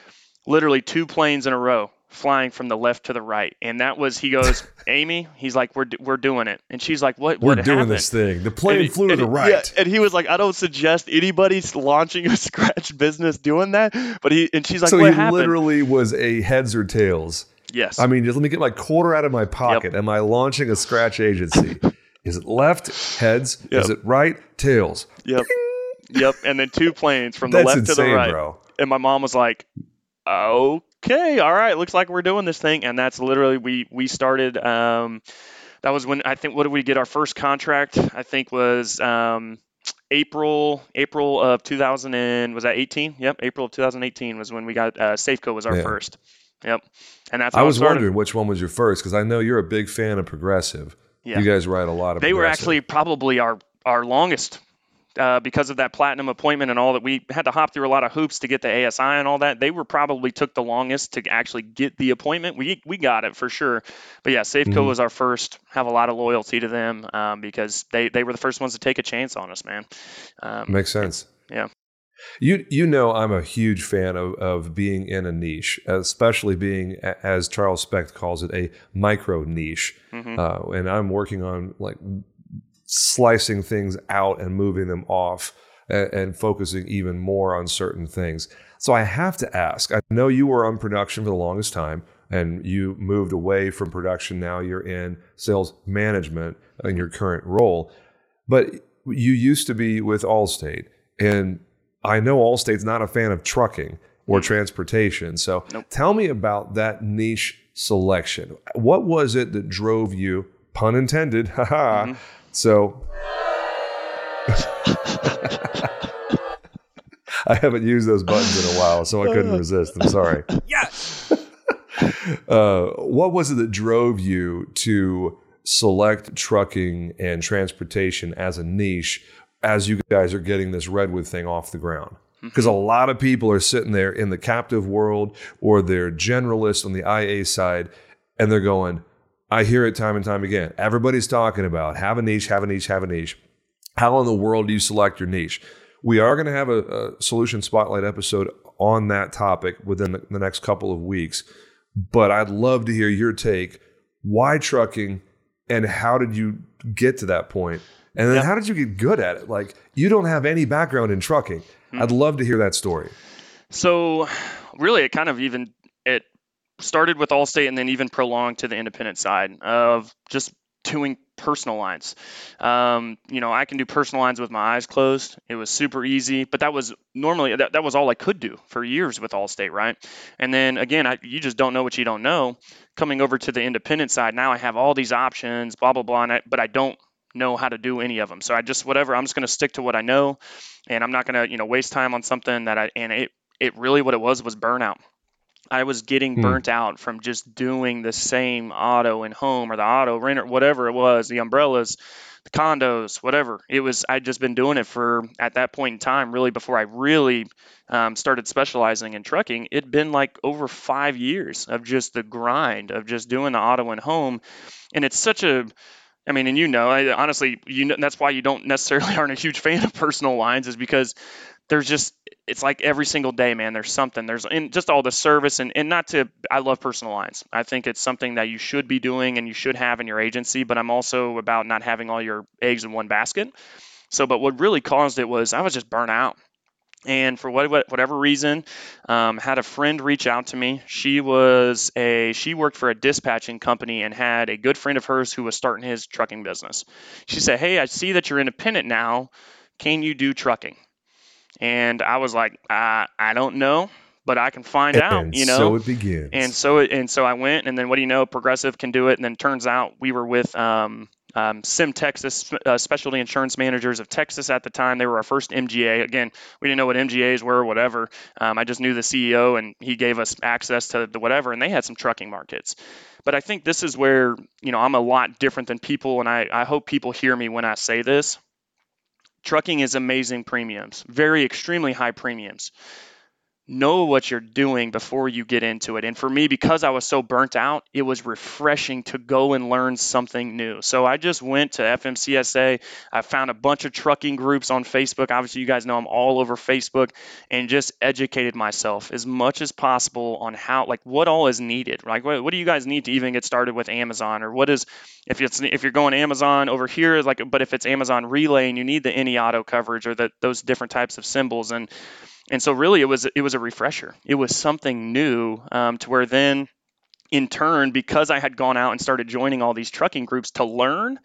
Speaker 4: Literally two planes in a row flying from the left to the right. And that was, he goes, Amy, he's like, we're, we're doing it. And she's like, what?
Speaker 1: We're
Speaker 4: what
Speaker 1: doing
Speaker 4: happened?
Speaker 1: this thing. The plane and, flew to the right.
Speaker 4: Yeah, and he was like, I don't suggest anybody's launching a scratch business doing that. But he, and she's like,
Speaker 1: so
Speaker 4: what
Speaker 1: he
Speaker 4: happened?
Speaker 1: literally was a heads or tails.
Speaker 4: Yes.
Speaker 1: I mean, just let me get my quarter out of my pocket. Yep. Am I launching a scratch agency? Is it left heads? Yep. Is it right tails?
Speaker 4: Yep. yep. And then two planes from the left
Speaker 1: insane,
Speaker 4: to the right.
Speaker 1: Bro.
Speaker 4: And my mom was like, "Oh, okay, all right, looks like we're doing this thing. And that's literally we we started. Um, that was when I think what did we get our first contract? I think was um, April April of 2000 and was that 18? Yep, April of 2018 was when we got uh, Safeco was our yeah. first. Yep, and that's
Speaker 1: I was wondering which one was your first because I know you're a big fan of Progressive.
Speaker 4: Yeah.
Speaker 1: You guys write a lot of.
Speaker 4: They were actually probably our our longest uh, because of that platinum appointment and all that we had to hop through a lot of hoops to get the ASI and all that. They were probably took the longest to actually get the appointment. We we got it for sure, but yeah, Safeco mm-hmm. was our first. Have a lot of loyalty to them um, because they they were the first ones to take a chance on us, man.
Speaker 1: Um, Makes sense.
Speaker 4: Yeah.
Speaker 1: You you know I'm a huge fan of, of being in a niche, especially being as Charles Specht calls it a micro niche, mm-hmm. uh, and I'm working on like slicing things out and moving them off and, and, focusing even more on certain things. So I have to ask I know you were on production for the longest time and you moved away from production. Now you're in sales management in your current role. But you used to be with Allstate. And I know Allstate's not a fan of trucking or mm. transportation. So nope. tell me about that niche selection. What was it that drove you, pun intended, haha, mm-hmm so I haven't used those buttons in a while, so I couldn't resist. I'm sorry.
Speaker 4: Yes.
Speaker 1: uh, what was it that drove you to select trucking and transportation as a niche as you guys are getting this Redwood thing off the ground? Because mm-hmm. a lot of people are sitting there in the captive world or they're generalists on the IA side and they're going, I hear it time and time again. Everybody's talking about have a niche, have a niche, have a niche. How in the world do you select your niche? We are going to have a, a solution spotlight episode on that topic within the, the next couple of weeks. But I'd love to hear your take. Why trucking and how did you get to that point? And then how did you get good at it? Like you don't have any background in trucking. Mm-hmm. I'd love to hear that story.
Speaker 4: So really it kind of even started with Allstate and then even prolonged to the independent side of just doing personal lines. Um, you know, I can do personal lines with my eyes closed. It was super easy, but that was normally that, that was all I could do for years with Allstate, right? And then again, I, you just don't know what you don't know. Coming over to the independent side, now I have all these options, blah blah blah, I, but I don't know how to do any of them. So I just whatever, I'm just going to stick to what I know, and I'm not going to you know waste time on something that I and it it really what it was was burnout. I was getting
Speaker 1: Hmm.
Speaker 4: burnt out from just doing the same auto and home or the auto renter, whatever it was, the umbrellas, the condos, whatever. It was, I'd just been doing it for, at that point in time, really before I really um, started specializing in trucking, it'd been like over five years of just the grind of just doing the auto and home. And it's such a, I mean, and you know, I, honestly, you know, that's why you don't necessarily aren't a huge fan of personal lines is because there's just it's like every single day, man. There's something. There's and just all the service and and not to. I love personal lines. I think it's something that you should be doing and you should have in your agency. But I'm also about not having all your eggs in one basket. So, but what really caused it was I was just burnt out. And for what, what- whatever reason, um, had a friend reach out to me. She was a she worked for a dispatching company and had a good friend of hers who was starting his trucking business. She said, "Hey, I see that you're independent now. Can you do trucking?" And I was like, I, I don't know, but I can find out, you know.
Speaker 1: so it begins.
Speaker 4: And so it, and so I went, and then what do you know? Progressive can do it, and then turns out we were with um, um, Sim Texas uh, Specialty Insurance Managers of Texas at the time. They were our first MGA. Again, we didn't know what MGAs were, or whatever. Um, I just knew the CEO, and he gave us access to the whatever, and they had some trucking markets. But I think this is where you know I'm a lot different than people, and I, I hope people hear me when I say this. Trucking is amazing premiums, very extremely high premiums know what you're doing before you get into it. And for me, because I was so burnt out, it was refreshing to go and learn something new. So I just went to FMCSA. I found a bunch of trucking groups on Facebook. Obviously, you guys know I'm all over Facebook and just educated myself as much as possible on how, like, what all is needed. Like, what, what do you guys need to even get started with Amazon? Or what is, if it's if you're going Amazon over here, like, but if it's Amazon Relay and you need the any auto coverage or the, those different types of symbols and and so really it was it was a refresher. It was something new um, to where then in turn because i had gone out and started joining all these trucking groups to learn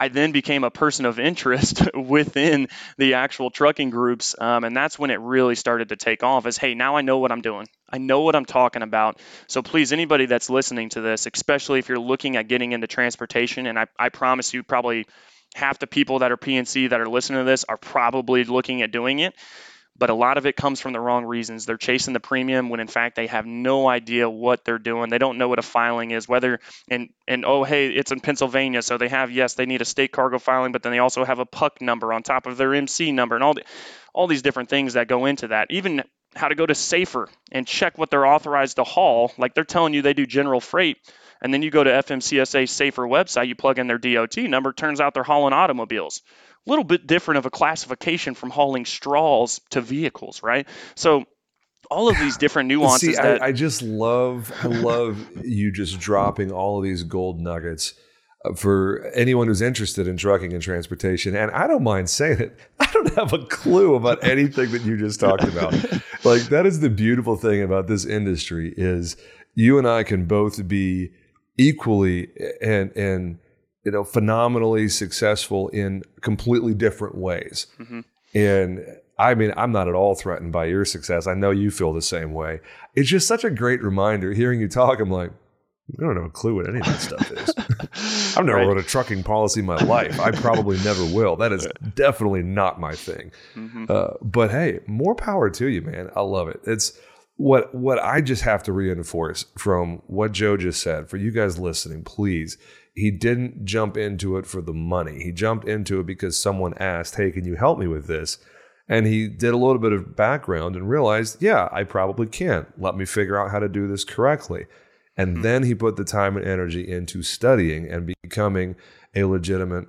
Speaker 4: i then became a person of interest within the actual trucking groups um, and that's when it really started to take off as hey now i know what i'm doing. I know what i'm talking about. So please anybody that's listening to this especially if you're looking at getting into transportation and i, I promise you probably half the people that are pnc that are listening to this are probably looking at doing it but a lot of it comes from the wrong reasons. They're chasing the premium when in fact they have no idea what they're doing. They don't know what a filing is, whether and and oh hey, it's in Pennsylvania, so they have yes, they need a state cargo filing, but then they also have a PUC number on top of their MC number and all the, all these different things that go into that. Even how to go to Safer and check what they're authorized to haul. Like they're telling you they do general freight, and then you go to FMCSA Safer website, you plug in their DOT number, turns out they're hauling automobiles a little bit different of a classification from hauling straws to vehicles, right? So all of these different nuances
Speaker 1: See,
Speaker 4: that
Speaker 1: I, I just love, I love you just dropping all of these gold nuggets uh, for anyone who's interested in trucking and transportation. And I don't mind saying it, I don't have a clue about anything that you just talked about. like that is the beautiful thing about this industry is you and I can both be equally and and you know phenomenally successful in completely different ways. And I mean, I'm not at all threatened by your success. I know you feel the same way. It's just such a great reminder hearing you talk. I'm like, I don't have a clue what any of that stuff is. I've never
Speaker 4: Right.
Speaker 1: wrote a trucking policy in my life. I probably never will. That is definitely not my thing.
Speaker 4: Mhm.
Speaker 1: Uh, but hey, more power to you, man. I love it. It's what what I just have to reinforce from what Joe just said for you guys listening. Please, he didn't jump into it for the money. He jumped into it because someone asked, "Hey, can you help me with this?" And he did a little bit of background and realized, "Yeah, I probably can't. Let me figure out how to do this correctly." And then he put the time and energy into studying and becoming a legitimate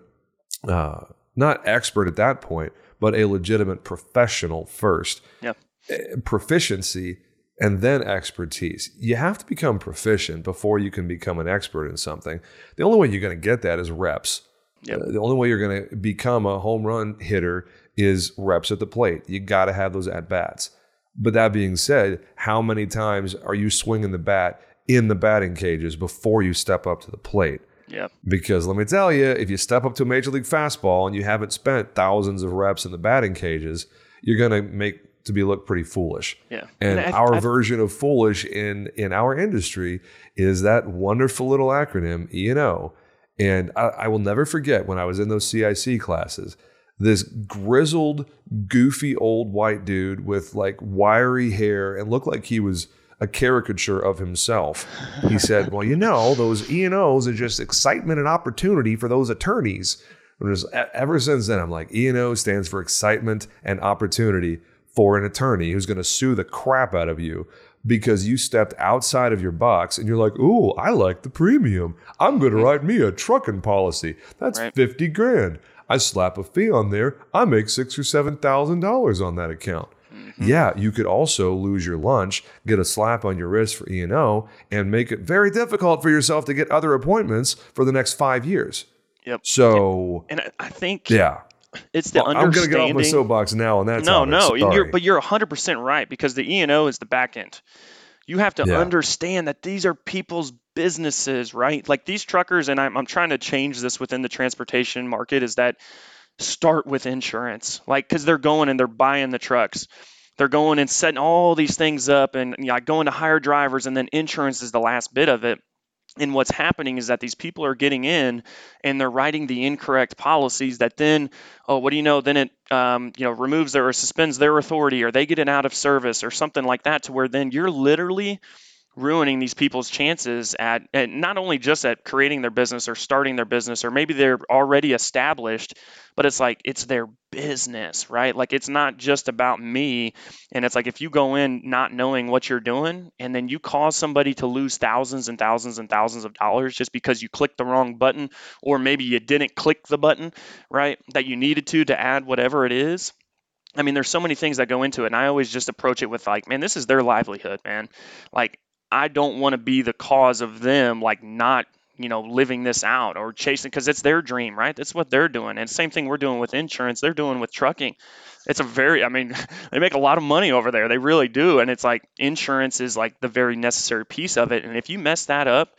Speaker 1: uh, not expert at that point, but a legitimate professional first.
Speaker 4: Yeah.
Speaker 1: Eh, Proficiency and then expertise. You have to become proficient before you can become an expert in something. The only way you're going to get that is reps.
Speaker 4: Yep.
Speaker 1: The only way you're going to become a home run hitter is reps at the plate. You got to have those at bats. But that being said, how many times are you swinging the bat in the batting cages before you step up to the plate?
Speaker 4: yeah,
Speaker 1: Because let me tell you, if you step up to a major league fastball and you haven't spent thousands of reps in the batting cages, you're going to make to be looked pretty foolish.
Speaker 4: yeah.
Speaker 1: And
Speaker 4: I-
Speaker 1: our
Speaker 4: I-
Speaker 1: version of foolish in in our industry is that wonderful little acronym E and O. And I, I will never forget when I was in those CIC classes. this grizzled, goofy old white dude with like wiry hair and looked like he was a caricature of himself. He said, "Well, you know, those E and O's are just excitement and opportunity for those attorneys." And just, ever since then, I'm like, E and O stands for excitement and opportunity for an attorney who's going to sue the crap out of you because you stepped outside of your box and you're like, "Ooh, I like the premium. I'm going to write me a trucking policy. That's
Speaker 4: Right.
Speaker 1: fifty grand. I slap a fee on there. I make six or seven thousand dollars on that account." Mm-hmm. Yeah, you could also lose your lunch, get a slap on your wrist for E&O, and make it very difficult for yourself to get other appointments for the next five years.
Speaker 4: Yep.
Speaker 1: So,
Speaker 4: And I think
Speaker 1: yeah.
Speaker 4: It's the
Speaker 1: Well, I'm going to
Speaker 4: understanding.
Speaker 1: get off my soapbox now on that
Speaker 4: no,
Speaker 1: topic.
Speaker 4: no, you're, but you're 100% right because the E and O is the back end. You have to
Speaker 1: Yeah.
Speaker 4: understand that these are people's businesses, right? Like these truckers, and I'm, I'm trying to change this within the transportation market, is that start with insurance, like because they're going and they're buying the trucks. They're going and setting all these things up and you know, going to hire drivers, and then insurance is the last bit of it. And what's happening is that these people are getting in and they're writing the incorrect policies that then, oh, what do you know? Then it, um, you know, removes their or suspends their authority or they get it out of service or something like that to where then you're literally ruining these people's chances at, at not only just at creating their business or starting their business or maybe they're already established but it's like it's their business right? Like it's not just about me. And it's like if you go in not knowing what you're doing and then you cause somebody to lose thousands and thousands and thousands of dollars just because you clicked the wrong button or maybe you didn't click the button right that you needed to to add whatever it is. I mean, there's so many things that go into it, and I always just approach it with like, man, this is their livelihood, man. Like, I don't want to be the cause of them like not, you know, living this out or chasing because it's their dream, right? That's what they're doing. And same thing we're doing with insurance, they're doing with trucking. It's a very, I mean, they make a lot of money over there. They really do. And it's like insurance is like the very necessary piece of it. And if you mess that up,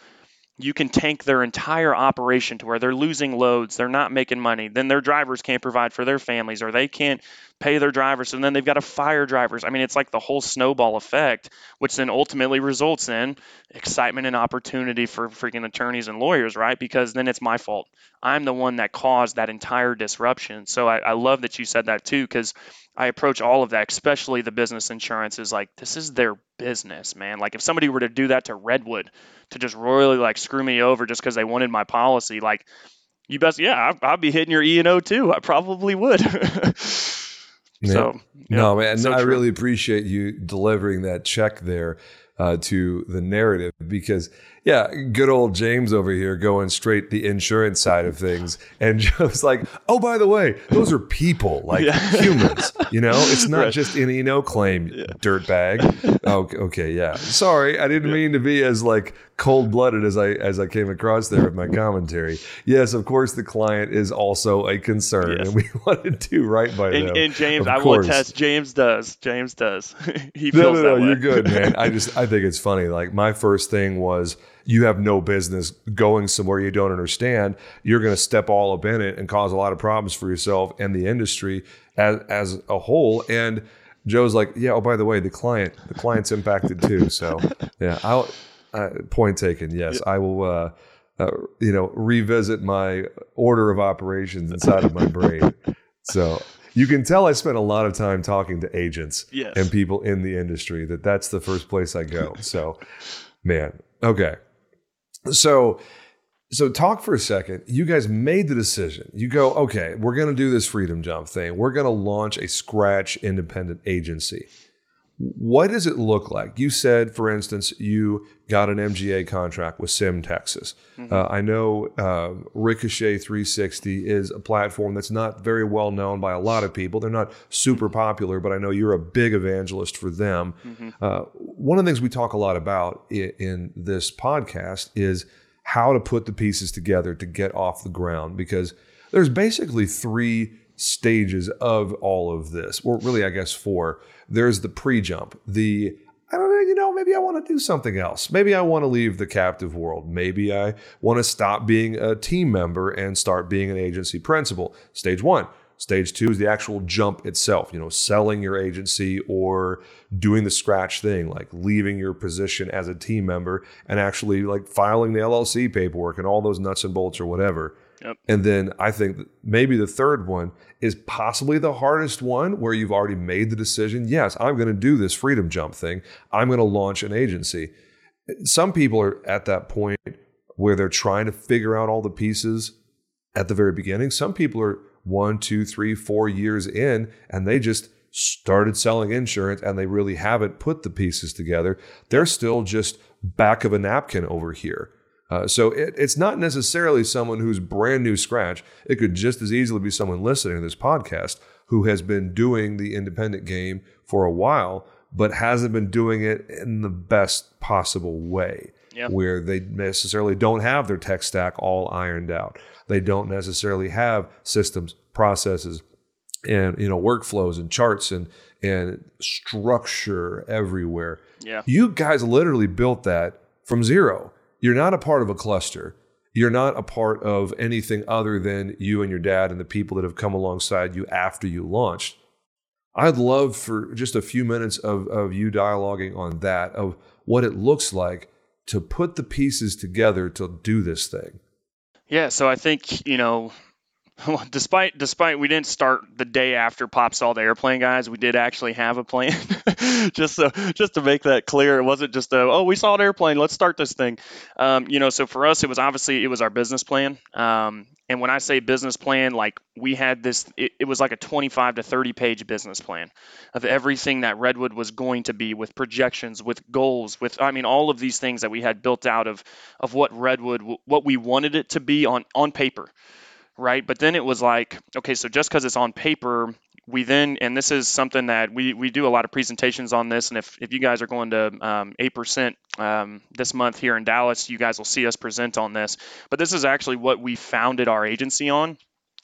Speaker 4: you can tank their entire operation to where they're losing loads, they're not making money, then their drivers can't provide for their families or they can't pay their drivers, and then they've got to fire drivers. I mean, it's like the whole snowball effect, which then ultimately results in excitement and opportunity for freaking attorneys and lawyers, right? Because then it's my fault. I'm the one that caused that entire disruption. So I, I love that you said that too, because I approach all of that, especially the business insurance, is like this is their business, man. Like if somebody were to do that to Redwood, to just royally like screw me over just because they wanted my policy, like you best, yeah, I'd, I'd be hitting your E and O too. I probably would. So yeah,
Speaker 1: no, man,
Speaker 4: so
Speaker 1: I
Speaker 4: true.
Speaker 1: really appreciate you delivering that check there uh, to the narrative because, yeah, good old James over here going straight the insurance side of things, and just like, oh, by the way, those are people, like
Speaker 4: Yeah.
Speaker 1: humans. You know, it's not
Speaker 4: Right.
Speaker 1: just an you know claim, dirtbag. Oh, okay, yeah. Sorry, I didn't mean to be as like cold blooded as I as I came across there with my commentary. Yes, of course, the client is also a concern,
Speaker 4: Yes.
Speaker 1: and we want to do right by them.
Speaker 4: And, and James, I will attest. James does. James does. he
Speaker 1: No,
Speaker 4: feels
Speaker 1: no,
Speaker 4: that
Speaker 1: no,
Speaker 4: way.
Speaker 1: you're good, man. I just I think it's funny. Like my first thing was you have no business going somewhere you don't understand. You're going to step all up in it and cause a lot of problems for yourself and the industry as as a whole. And Joe's like, yeah. Oh, by the way, the client, the client's impacted too. So yeah, I'll uh, point taken. Yes, I will. Uh, uh, you know, revisit my order of operations inside of my brain. So you can tell I spent a lot of time talking to agents
Speaker 4: Yes.
Speaker 1: and people in the industry that that's the first place I go. So, man, okay. So, so talk for a second. You guys made the decision. You go, okay, we're going to do this freedom jump thing. We're going to launch a scratch independent agency. What does it look like? You said, for instance, you got an MGA contract with Sim Texas. Uh, I know uh, Ricochet 360 is a platform that's not very well known by a lot of people. They're not super popular, but I know you're a big evangelist for them. Uh, one of the things we talk a lot about in, in this podcast is how to put the pieces together to get off the ground because there's basically three stages of all of this. Well, really, I guess four. There's the pre jump, the I don't know, you know, maybe I want to do something else. Maybe I want to leave the captive world. Maybe I want to stop being a team member and start being an agency principal. Stage one. Stage two is the actual jump itself, you know, selling your agency or doing the scratch thing, like leaving your position as a team member and actually like filing the LLC paperwork and all those nuts and bolts or whatever. Yep. And then I think maybe the third one is possibly the hardest one where you've already made the decision. Yes, I'm going to do this freedom jump thing. I'm going to launch an agency. Some people are at that point where they're trying to figure out all the pieces at the very beginning. Some people are one, two, three, four years in, and they just started selling insurance and they really haven't put the pieces together. They're still just back of a napkin over here. Uh, so it, it's not necessarily someone who's brand new scratch. It could just as easily be someone listening to this podcast who has been doing the independent game for a while, but hasn't been doing it in the best possible way,
Speaker 4: yep.
Speaker 1: where they necessarily don't have their tech stack all ironed out. They don't necessarily have systems, processes, and you know workflows and charts and and structure everywhere.
Speaker 4: Yeah.
Speaker 1: You guys literally built that from zero. You're not a part of a cluster. You're not a part of anything other than you and your dad and the people that have come alongside you after you launched. I'd love for just a few minutes of, of you dialoguing on that, of what it looks like to put the pieces together to do this thing.
Speaker 4: Yeah, so I think you know, despite despite we didn't start the day after Pop saw the airplane, guys. We did actually have a plan. just so just to make that clear, it wasn't just a oh we saw an airplane, let's start this thing. Um, you know, so for us, it was obviously it was our business plan. Um, and when I say business plan, like we had this, it, it, was like a 25 to 30 page business plan of everything that Redwood was going to be with projections, with goals, with, I mean, all of these things that we had built out of, of what Redwood, what we wanted it to be on, on paper. Right. But then it was like, okay, so just because it's on paper, we then, and this is something that we, we do a lot of presentations on this. And if, if you guys are going to um, 8% um, this month here in Dallas, you guys will see us present on this. But this is actually what we founded our agency on.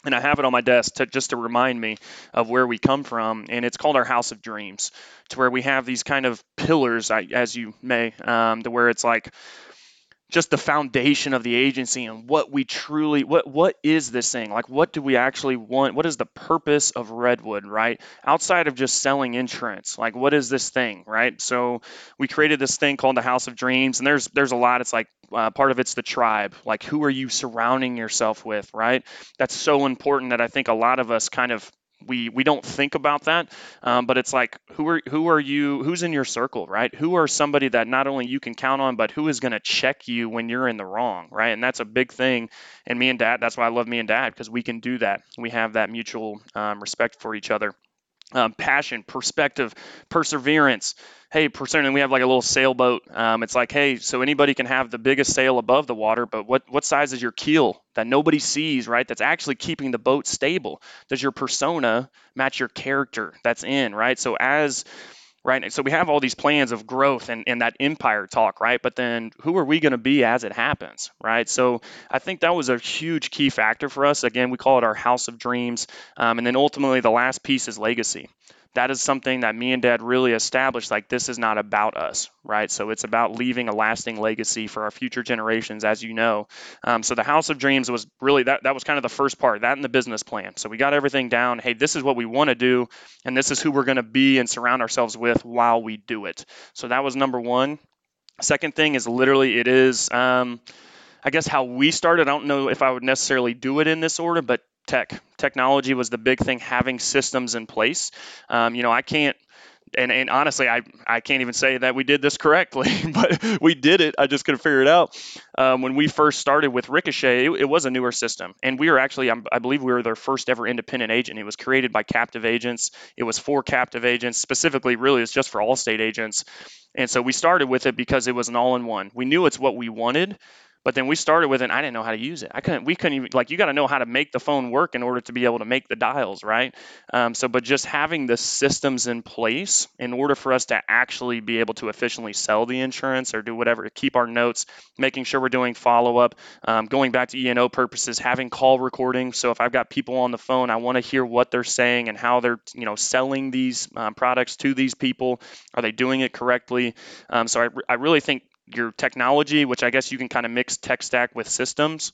Speaker 4: And I have it on my desk to, just to remind me of where we come from. And it's called our House of Dreams, to where we have these kind of pillars, as you may, um, to where it's like, just the foundation of the agency and what we truly what what is this thing? Like what do we actually want? What is the purpose of redwood right? Outside of just selling insurance like what is this thing right? So we created this thing called the house of dreams and there's there's a lot. It's like uh, part of it's the tribe. Like who are you surrounding yourself with right? That's so important that i think a lot of us kind of we we don't think about that um, but it's like who are who are you who's in your circle right? Who are somebody that not only you can count on but who is going to check you when you're in the wrong right? And that's a big thing. And me and dad that's why i love me and dad because we can do that. We have that mutual um, respect for each other um, passion, perspective, perseverance. Hey, perseverance. We have like a little sailboat. Um, it's like, hey, so anybody can have the biggest sail above the water, but what what size is your keel that nobody sees, right? That's actually keeping the boat stable. Does your persona match your character that's in, right? So as right? And So we have all these plans of growth and, and that empire talk, right? But then who are we going to be as it happens, right? So I think that was a huge key factor for us. Again, we call it our house of dreams. Um, and then ultimately, the last piece is legacy that is something that me and dad really established like this is not about us right? So it's about leaving a lasting legacy for our future generations as you know. Um, so the house of dreams was really that that was kind of the first part that and the business plan. So we got everything down. Hey this is what we want to do and this is who we're going to be and surround ourselves with while we do it. So that was number one. Second thing is literally it is um, I guess how we started, I don't know if I would necessarily do it in this order, but tech. Technology was the big thing, having systems in place. Um, you know, I can't. And, and honestly, I, I can't even say that we did this correctly, but we did it. I just couldn't figure it out. Um, when we first started with Ricochet, it, it, was a newer system. And we were actually, I believe we were their first ever independent agent. It was created by captive agents. It was for captive agents, specifically, really, it's just for Allstate agents. And so we started with it because it was an all in one. We knew it's what we wanted, but then we started with it. And I didn't know how to use it. I couldn't. We couldn't even like. You got to know how to make the phone work in order to be able to make the dials, right? Um, so, but just having the systems in place in order for us to actually be able to efficiently sell the insurance or do whatever, keep our notes, making sure we're doing follow up, um, going back to E&O purposes, having call recording. So if I've got people on the phone, I want to hear what they're saying and how they're you know selling these um, products to these people. Are they doing it correctly? Um, so I, I really think your technology, which I guess you can kind of mix tech stack with systems,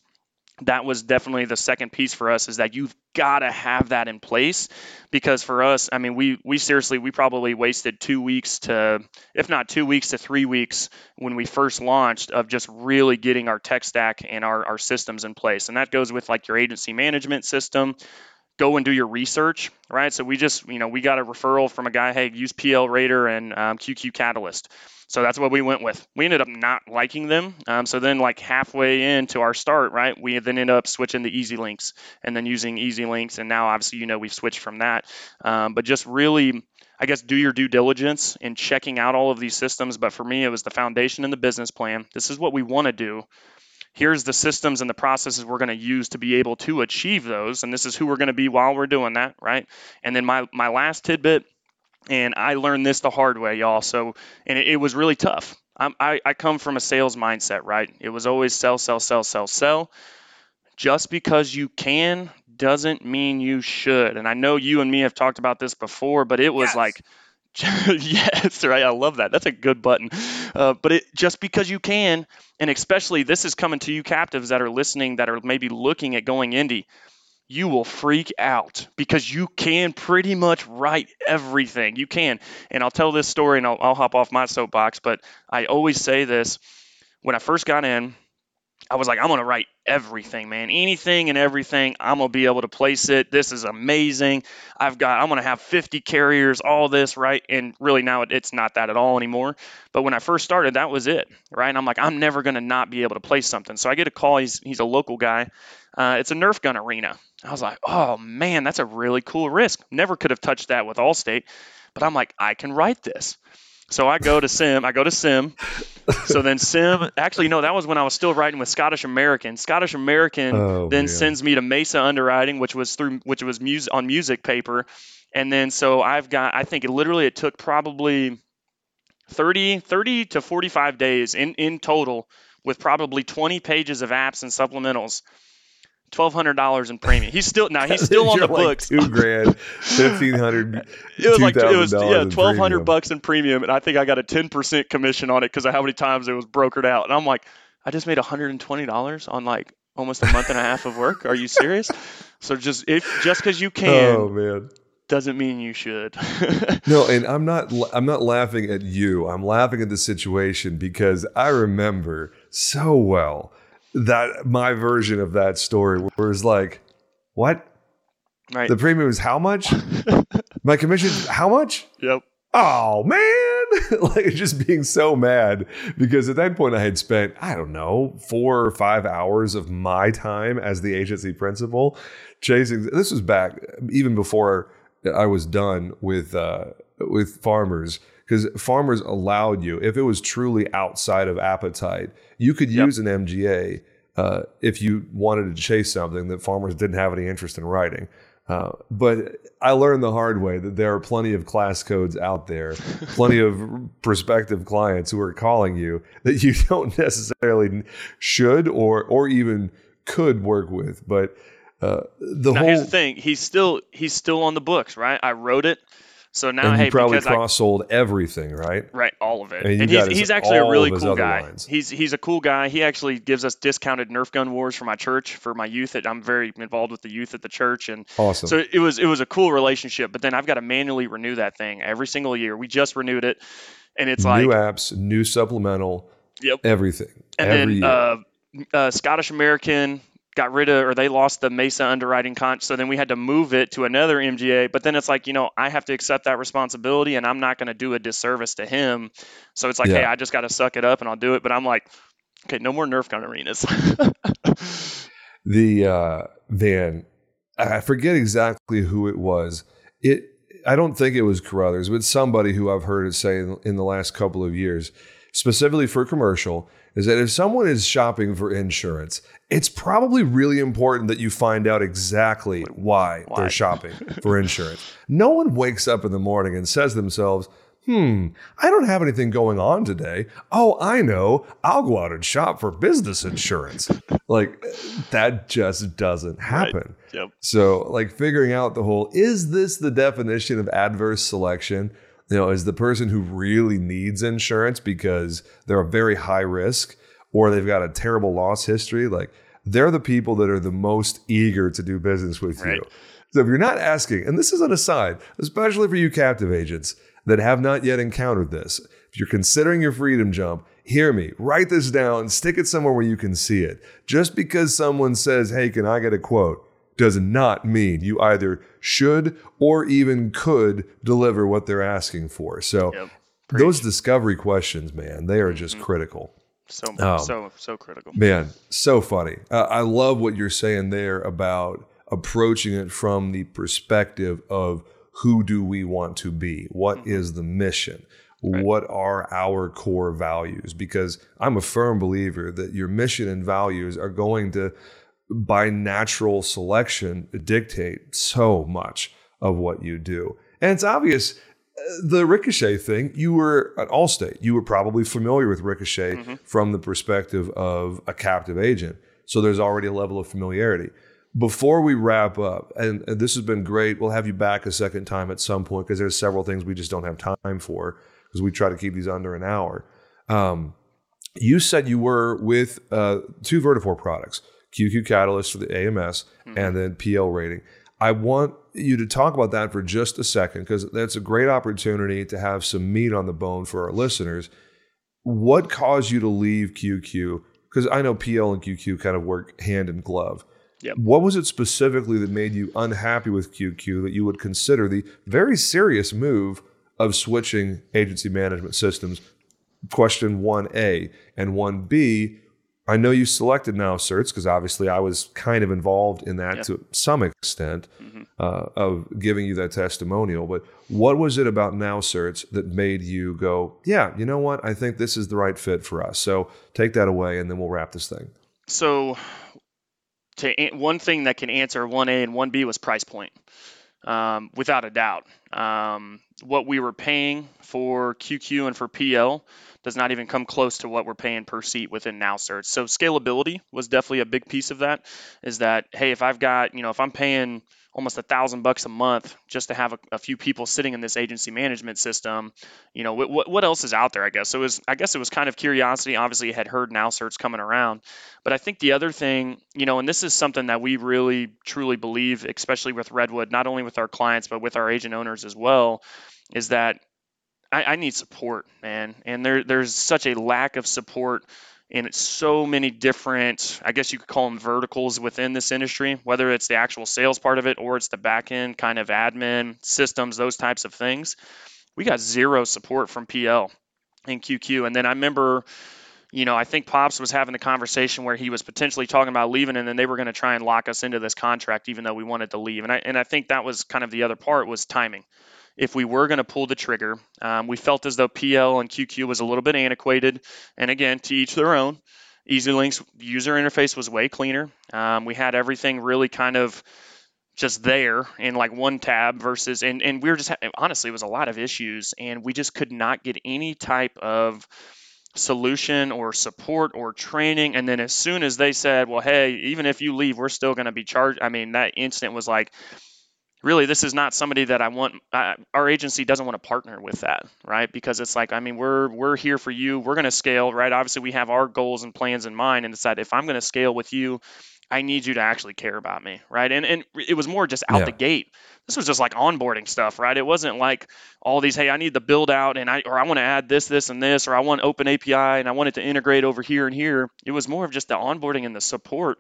Speaker 4: that was definitely the second piece for us is that you've got to have that in place. Because for us i mean we we seriously we probably wasted two weeks to if not two weeks to three weeks when we first launched of just really getting our tech stack and our, our systems in place. And that goes with like your agency management system go and do your research right so we just you know we got a referral from a guy hey use pl Rater and um, QQCatalyst so that's what we went with. We ended up not liking them. Um, so then, like halfway into our start, right, we then ended up switching to EZLynx and then using EZLynx. And now, obviously, you know, we've switched from that. Um, but just really, I guess, do your due diligence in checking out all of these systems. But for me, it was the foundation and the business plan. This is what we want to do. Here's the systems and the processes we're going to use to be able to achieve those. And this is who we're going to be while we're doing that, right? And then my, my last tidbit and I learned this the hard way, y'all. So, and it, it was really tough. I, I come from a sales mindset, right? It was always sell, sell, sell, sell, sell. Just because you can doesn't mean you should. And I know you and me have talked about this before, but it was yes. like, yes, right. I love that. That's a good button. Uh, but it just because you can, and especially this is coming to you captives that are listening that are maybe looking at going indie you will freak out because you can pretty much write everything. You can. And I'll tell this story and I'll, I'll hop off my soapbox, but I always say this. When I first got in, I was like, I'm to write everything, man. Anything and everything, I'm to be able to place it. This is amazing. I've got, I'm to have 50 carriers, all this, right? And really now it, it's not that at all anymore. But when I first started, that was it, right? And I'm like, I'm never to not be able to place something. So I get a call. He's, he's a local guy. Uh, it's a Nerf gun arena. I was like, oh man, that's a really cool risk. Never could have touched that with Allstate, but I'm like, I can write this. So I go to Sim. I go to Sim. So then Sim, actually, no, that was when I was still writing with Scottish American. Scottish American oh, then man. sends me to Mesa Underwriting, which was through, which was MUSIC on MUSIC paper, and then so I've got, I think it literally it took probably 30, 30 to 45 days in in total, with probably 20 pages of apps and supplementals twelve hundred dollars in premium. He's still now he's still on the
Speaker 1: like
Speaker 4: books.
Speaker 1: Two grand, fifteen hundred.
Speaker 4: it was like it was yeah twelve hundred bucks in premium, and I think I got a ten percent commission on it because of how many times it was brokered out. And I'm like, I just made hundred and twenty dollars on like almost a month and a half of work. Are you serious? so just if just because you can.
Speaker 1: Oh man
Speaker 4: doesn't mean you should.
Speaker 1: no, and I'm not I'm not laughing at you. I'm laughing at the situation because I remember so well that my version of that story was like, what?
Speaker 4: Right.
Speaker 1: The premium is how much? my commission, how much?
Speaker 4: Yep.
Speaker 1: Oh man, like just being so mad because at that point I had spent I don't know four or five hours of my time as the agency principal chasing. This was back even before I was done with uh, with farmers because farmers allowed you if it was truly outside of appetite you could yep. use an mga uh, if you wanted to chase something that farmers didn't have any interest in writing uh, but I learned the hard way that there are plenty of class codes out there, plenty of prospective clients who are calling you that you don't necessarily should or or even could work with. But uh, the
Speaker 4: now,
Speaker 1: whole
Speaker 4: here's the thing: he's still he's still on the books, right? I wrote it. So now,
Speaker 1: and
Speaker 4: hey,
Speaker 1: probably cross sold everything, right?
Speaker 4: Right, all of it. And, and he's, he's actually a really cool guy. Lines. He's he's a cool guy. He actually gives us discounted Nerf gun wars for my church for my youth. At, I'm very involved with the youth at the church, and
Speaker 1: awesome.
Speaker 4: So it was it was a cool relationship. But then I've got to manually renew that thing every single year. We just renewed it, and it's
Speaker 1: new
Speaker 4: like
Speaker 1: new apps, new supplemental,
Speaker 4: yep,
Speaker 1: everything.
Speaker 4: And
Speaker 1: every
Speaker 4: then uh, uh, Scottish American got rid of or they lost the Mesa underwriting con so then we had to move it to another MGA but then it's like you know I have to accept that responsibility and I'm not going to do a disservice to him. So it's like yeah. hey I just got to suck it up and I'll do it. But I'm like okay no more Nerf gun arenas.
Speaker 1: The uh van I forget exactly who it was. It I don't think it was Carruthers but somebody who I've heard it say in, in the last couple of years specifically for commercial is that if someone is shopping for insurance, it's probably really important that you find out exactly why, why? they're shopping for insurance. No one wakes up in the morning and says to themselves, hmm, I don't have anything going on today. Oh, I know. I'll go out and shop for business insurance. like that just doesn't happen.
Speaker 4: Right. Yep.
Speaker 1: So, like figuring out the whole is this the definition of adverse selection? You know, is the person who really needs insurance because they're a very high risk or they've got a terrible loss history. Like they're the people that are the most eager to do business with
Speaker 4: Right.
Speaker 1: you. So if you're not asking, and this is an aside, especially for you captive agents that have not yet encountered this, if you're considering your freedom jump, hear me, write this down, stick it somewhere where you can see it. Just because someone says, hey, can I get a quote? Does not mean you either should or even could deliver what they're asking for. So,
Speaker 4: Yep.
Speaker 1: those discovery questions, man, they are just critical.
Speaker 4: So
Speaker 1: Um,
Speaker 4: so so critical.
Speaker 1: Man, so funny. Uh, I love what you're saying there about approaching it from the perspective of who do we want to be? What is the mission? What are our core values? Because I'm a firm believer that your mission and values are going to, by natural selection, dictate so much of what you do. And it's obvious the Ricochet thing, you were at Allstate. You were probably familiar with Ricochet from the perspective of a captive agent. So there's already a level of familiarity. Before we wrap up, and, and this has been great, we'll have you back a second time at some point because there's several things we just don't have time for because we try to keep these under an hour. Um, you said you were with uh, two Vertafore products, QQCatalyst for the AMS mm-hmm. and then PL rating. I want you to talk about that for just a second because that's a great opportunity to have some meat on the bone for our listeners. What caused you to leave QQ? Because I know PL and QQ kind of work hand in glove.
Speaker 4: Yep.
Speaker 1: What was it specifically that made you unhappy with QQ that you would consider the very serious move of switching agency management systems? Question 1A and 1B. I know you selected Now Certs because obviously I was kind of involved in that
Speaker 4: Yep.
Speaker 1: to some extent uh, of giving you that testimonial. But what was it about Now Certs that made you go, yeah, you know what? I think this is the right fit for us. So take that away and then we'll wrap this thing.
Speaker 4: So, to one thing that can answer 1A and 1B was price point, um, without a doubt. Um, what we were paying for QQ and for PL does not even come close to what we're paying per seat within Now Certs. So scalability was definitely a big piece of that. Is that hey, if I've got you know if I'm paying almost a thousand bucks a month just to have a, a few people sitting in this agency management system, you know what, what else is out there? I guess so. It was I guess it was kind of curiosity. Obviously, had heard Now Certs coming around, but I think the other thing, you know, and this is something that we really truly believe, especially with Redwood, not only with our clients but with our agent owners as well, is that I, I need support, man. And there there's such a lack of support in so many different, I guess you could call them verticals within this industry, whether it's the actual sales part of it or it's the back end kind of admin systems, those types of things. We got zero support from PL and QQ. And then I remember you know, I think Pops was having the conversation where he was potentially talking about leaving, and then they were going to try and lock us into this contract, even though we wanted to leave. And I and I think that was kind of the other part was timing. If we were going to pull the trigger, um, we felt as though PL and QQ was a little bit antiquated. And again, to each their own. EZLynx user interface was way cleaner. Um, we had everything really kind of just there in like one tab versus and and we were just honestly it was a lot of issues and we just could not get any type of solution or support or training and then as soon as they said well hey even if you leave we're still going to be charged i mean that instant was like really this is not somebody that i want uh, our agency doesn't want to partner with that right because it's like i mean we're we're here for you we're going to scale right obviously we have our goals and plans in mind and decide if i'm going to scale with you I need you to actually care about me, right? And and it was more just out
Speaker 1: Yeah.
Speaker 4: the gate. This was just like onboarding stuff, right? It wasn't like all these, hey, I need the build out and I or I want to add this, this, and this, or I want open API and I want it to integrate over here and here. It was more of just the onboarding and the support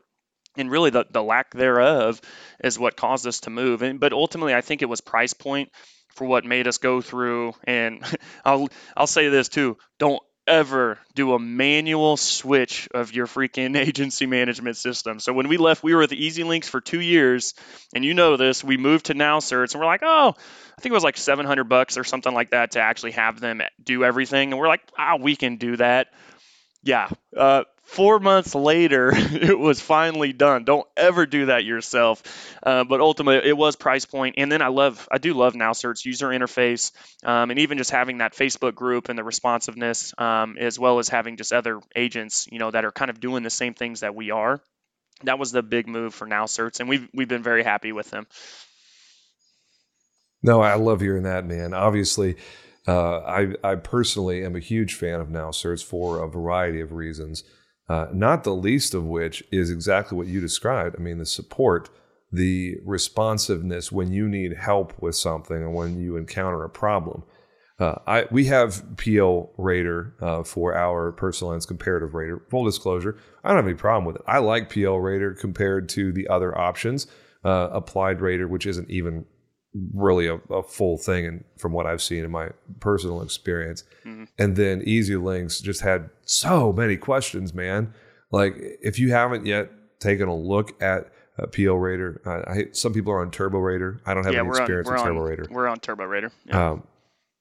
Speaker 4: and really the, the lack thereof is what caused us to move. And but ultimately I think it was price point for what made us go through and I'll I'll say this too. Don't ever do a manual switch of your freaking agency management system. So when we left, we were with EZLynx for two years, and you know this. We moved to Now Certs, and we're like, oh, I think it was like 700 bucks or something like that to actually have them do everything, and we're like, ah, we can do that. Yeah. Uh, four months later, it was finally done. Don't ever do that yourself. Uh, but ultimately, it was price point. And then I love, I do love Now Cert's user interface, um, and even just having that Facebook group and the responsiveness, um, as well as having just other agents, you know, that are kind of doing the same things that we are. That was the big move for Now Certs, and we've we've been very happy with them.
Speaker 1: No, I love hearing that, man. Obviously, I I personally am a huge fan of Now Certs for a variety of reasons. Uh, not the least of which is exactly what you described. I mean, the support, the responsiveness when you need help with something and when you encounter a problem. Uh, I we have PL Rater uh, for our personal lines comparative rater. Full disclosure, I don't have any problem with it. I like PL Rater compared to the other options. Uh, applied Rater, which isn't even really a, a, full thing, and from what I've seen in my personal experience. Mm-hmm. And then EZLynx just had so many questions, man. Like if you haven't yet taken a look at uh, PL Rater, I, some people are on TurboRater. I don't have
Speaker 4: yeah,
Speaker 1: any experience
Speaker 4: on,
Speaker 1: with Turbo
Speaker 4: on,
Speaker 1: Rater.
Speaker 4: We're on TurboRater. Yeah.
Speaker 1: Um,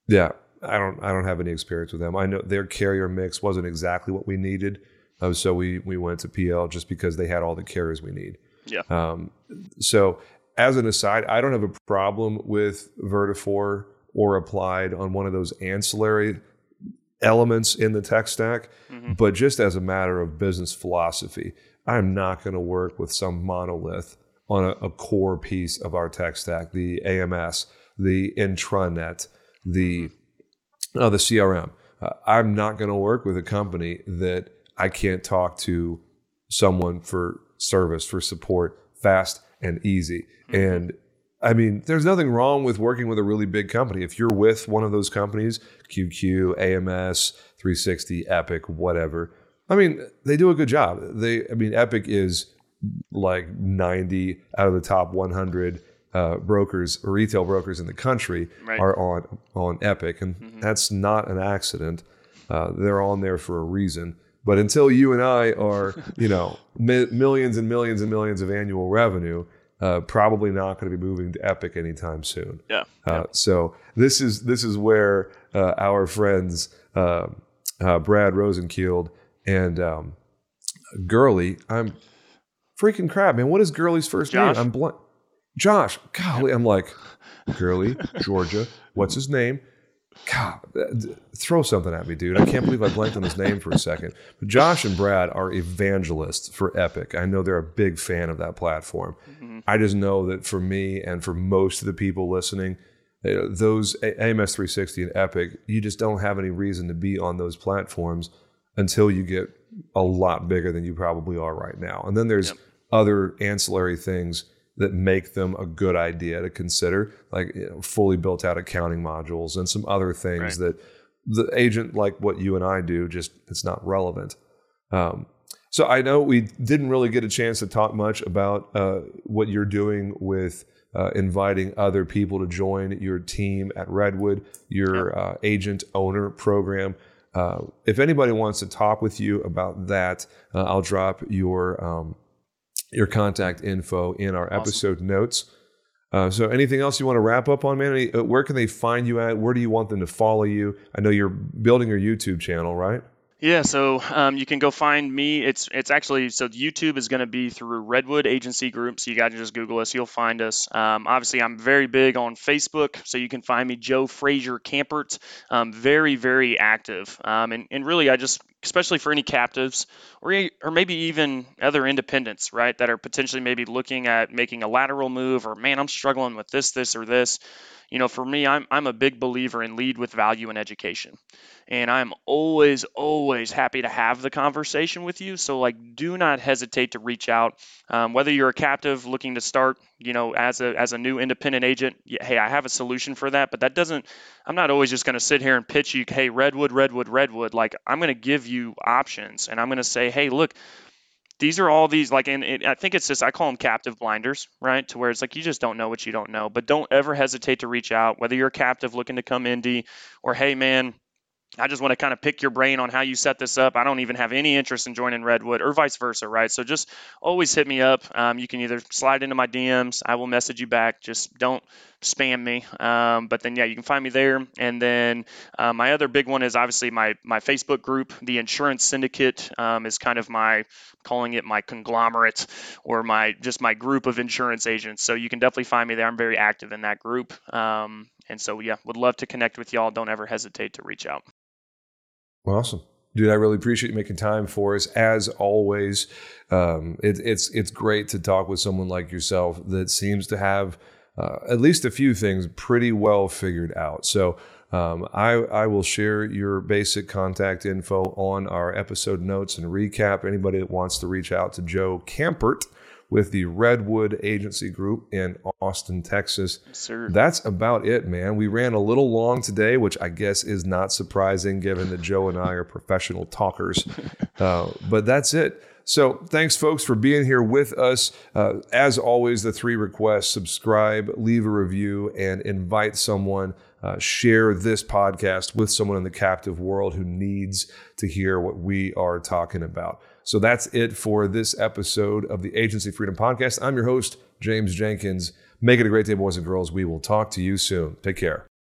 Speaker 1: yeah, I don't I don't have any experience with them. I know their carrier mix wasn't exactly what we needed, um, so we we went to PL just because they had all the carriers we need.
Speaker 4: Yeah.
Speaker 1: Um, so as an aside, I don't have a problem with Vertafore or applied on one of those ancillary elements in the tech stack, mm-hmm. but just as a matter of business philosophy, I'm not going to work with some monolith on a, a core piece of our tech stack, the AMS, the intranet, the uh, the CRM. Uh, I'm not going to work with a company that I can't talk to someone for service for support fast and easy. Mm-hmm. And I mean, there's nothing wrong with working with a really big company. If you're with one of those companies, QQ, AMS, 360, Epic, whatever. I mean, they do a good job. They, I mean, Epic is like 90 out of the top 100 uh, brokers, retail brokers in the country right. are on on Epic, and mm-hmm. that's not an accident. Uh, they're on there for a reason. But until you and I are, you know, mi- millions and millions and millions of annual revenue, uh, probably not going to be moving to Epic anytime soon.
Speaker 4: Yeah. Uh.
Speaker 1: So this is this is where uh, our friends uh, Brad Rosenkield and um, Gurley. I'm freaking crap, man. What is Gurley's first
Speaker 4: Josh?
Speaker 1: name? I'm blank. Josh, golly, I'm like, Gurley, Georgia. What's his name? God, throw something at me, dude. I can't believe I blanked on his name for a second. But Josh and Brad are evangelists for Epic. I know they're a big fan of that platform. Mm-hmm. I just know that for me and for most of the people listening, uh, those AMS 360 and Epic, you just don't have any reason to be on those platforms until you get a lot bigger than you probably are right now. And then there's yep. other ancillary things that make them a good idea to consider, like you know, fully built out accounting modules and some other things right. that the agent, like what you and I do, just it's not relevant. Um, so I know we didn't really get a chance to talk much about uh, what you're doing with uh, inviting other people to join your team at Redwood, your uh, agent owner program. Uh, if anybody wants to talk with you about that, uh, I'll drop your um, your contact info in our awesome. episode notes. Uh, so, anything else you want to wrap up on, man? Uh, where can they find you at? Where do you want them to follow you? I know you're building your YouTube channel, right?
Speaker 4: Yeah, so um, you can go find me. It's it's actually so YouTube is going to be through Redwood Agency Group. So you got to just Google us, you'll find us. Um, obviously, I'm very big on Facebook, so you can find me Joe Fraiser Kampert. Um, very very active, um, and and really I just especially for any captives or or maybe even other independents, right, that are potentially maybe looking at making a lateral move or man, I'm struggling with this, this, or this you know, for me, I'm, I'm a big believer in lead with value and education. And I'm always, always happy to have the conversation with you. So, like, do not hesitate to reach out. Um, whether you're a captive looking to start, you know, as a, as a new independent agent, hey, I have a solution for that. But that doesn't, I'm not always just going to sit here and pitch you, hey, Redwood, Redwood, Redwood. Like, I'm going to give you options and I'm going to say, hey, look, these are all these like and it, i think it's just i call them captive blinders right to where it's like you just don't know what you don't know but don't ever hesitate to reach out whether you're a captive looking to come indie or hey man I just want to kind of pick your brain on how you set this up. I don't even have any interest in joining Redwood or vice versa, right? So just always hit me up. Um, you can either slide into my DMs, I will message you back. Just don't spam me. Um, but then, yeah, you can find me there. And then uh, my other big one is obviously my my Facebook group, the Insurance Syndicate, um, is kind of my calling it my conglomerate or my just my group of insurance agents. So you can definitely find me there. I'm very active in that group. Um, and so, yeah, would love to connect with y'all. Don't ever hesitate to reach out.
Speaker 1: Awesome. Dude, I really appreciate you making time for us. As always, um, it, it's it's great to talk with someone like yourself that seems to have uh, at least a few things pretty well figured out. So Um, I, I will share your basic contact info on our episode notes and recap. Anybody that wants to reach out to Joe Kampert with the Redwood Agency Group in Austin, Texas.
Speaker 4: sir.
Speaker 1: That's about it, man. We ran a little long today, which I guess is not surprising given that Joe and I are professional talkers. Uh, but that's it. So thanks, folks, for being here with us. Uh, as always, the three requests subscribe, leave a review, and invite someone. Uh, share this podcast with someone in the captive world who needs to hear what we are talking about. So that's it for this episode of the Agency Freedom Podcast. I'm your host, James Jenkins. Make it a great day, boys and girls. We will talk to you soon. Take care.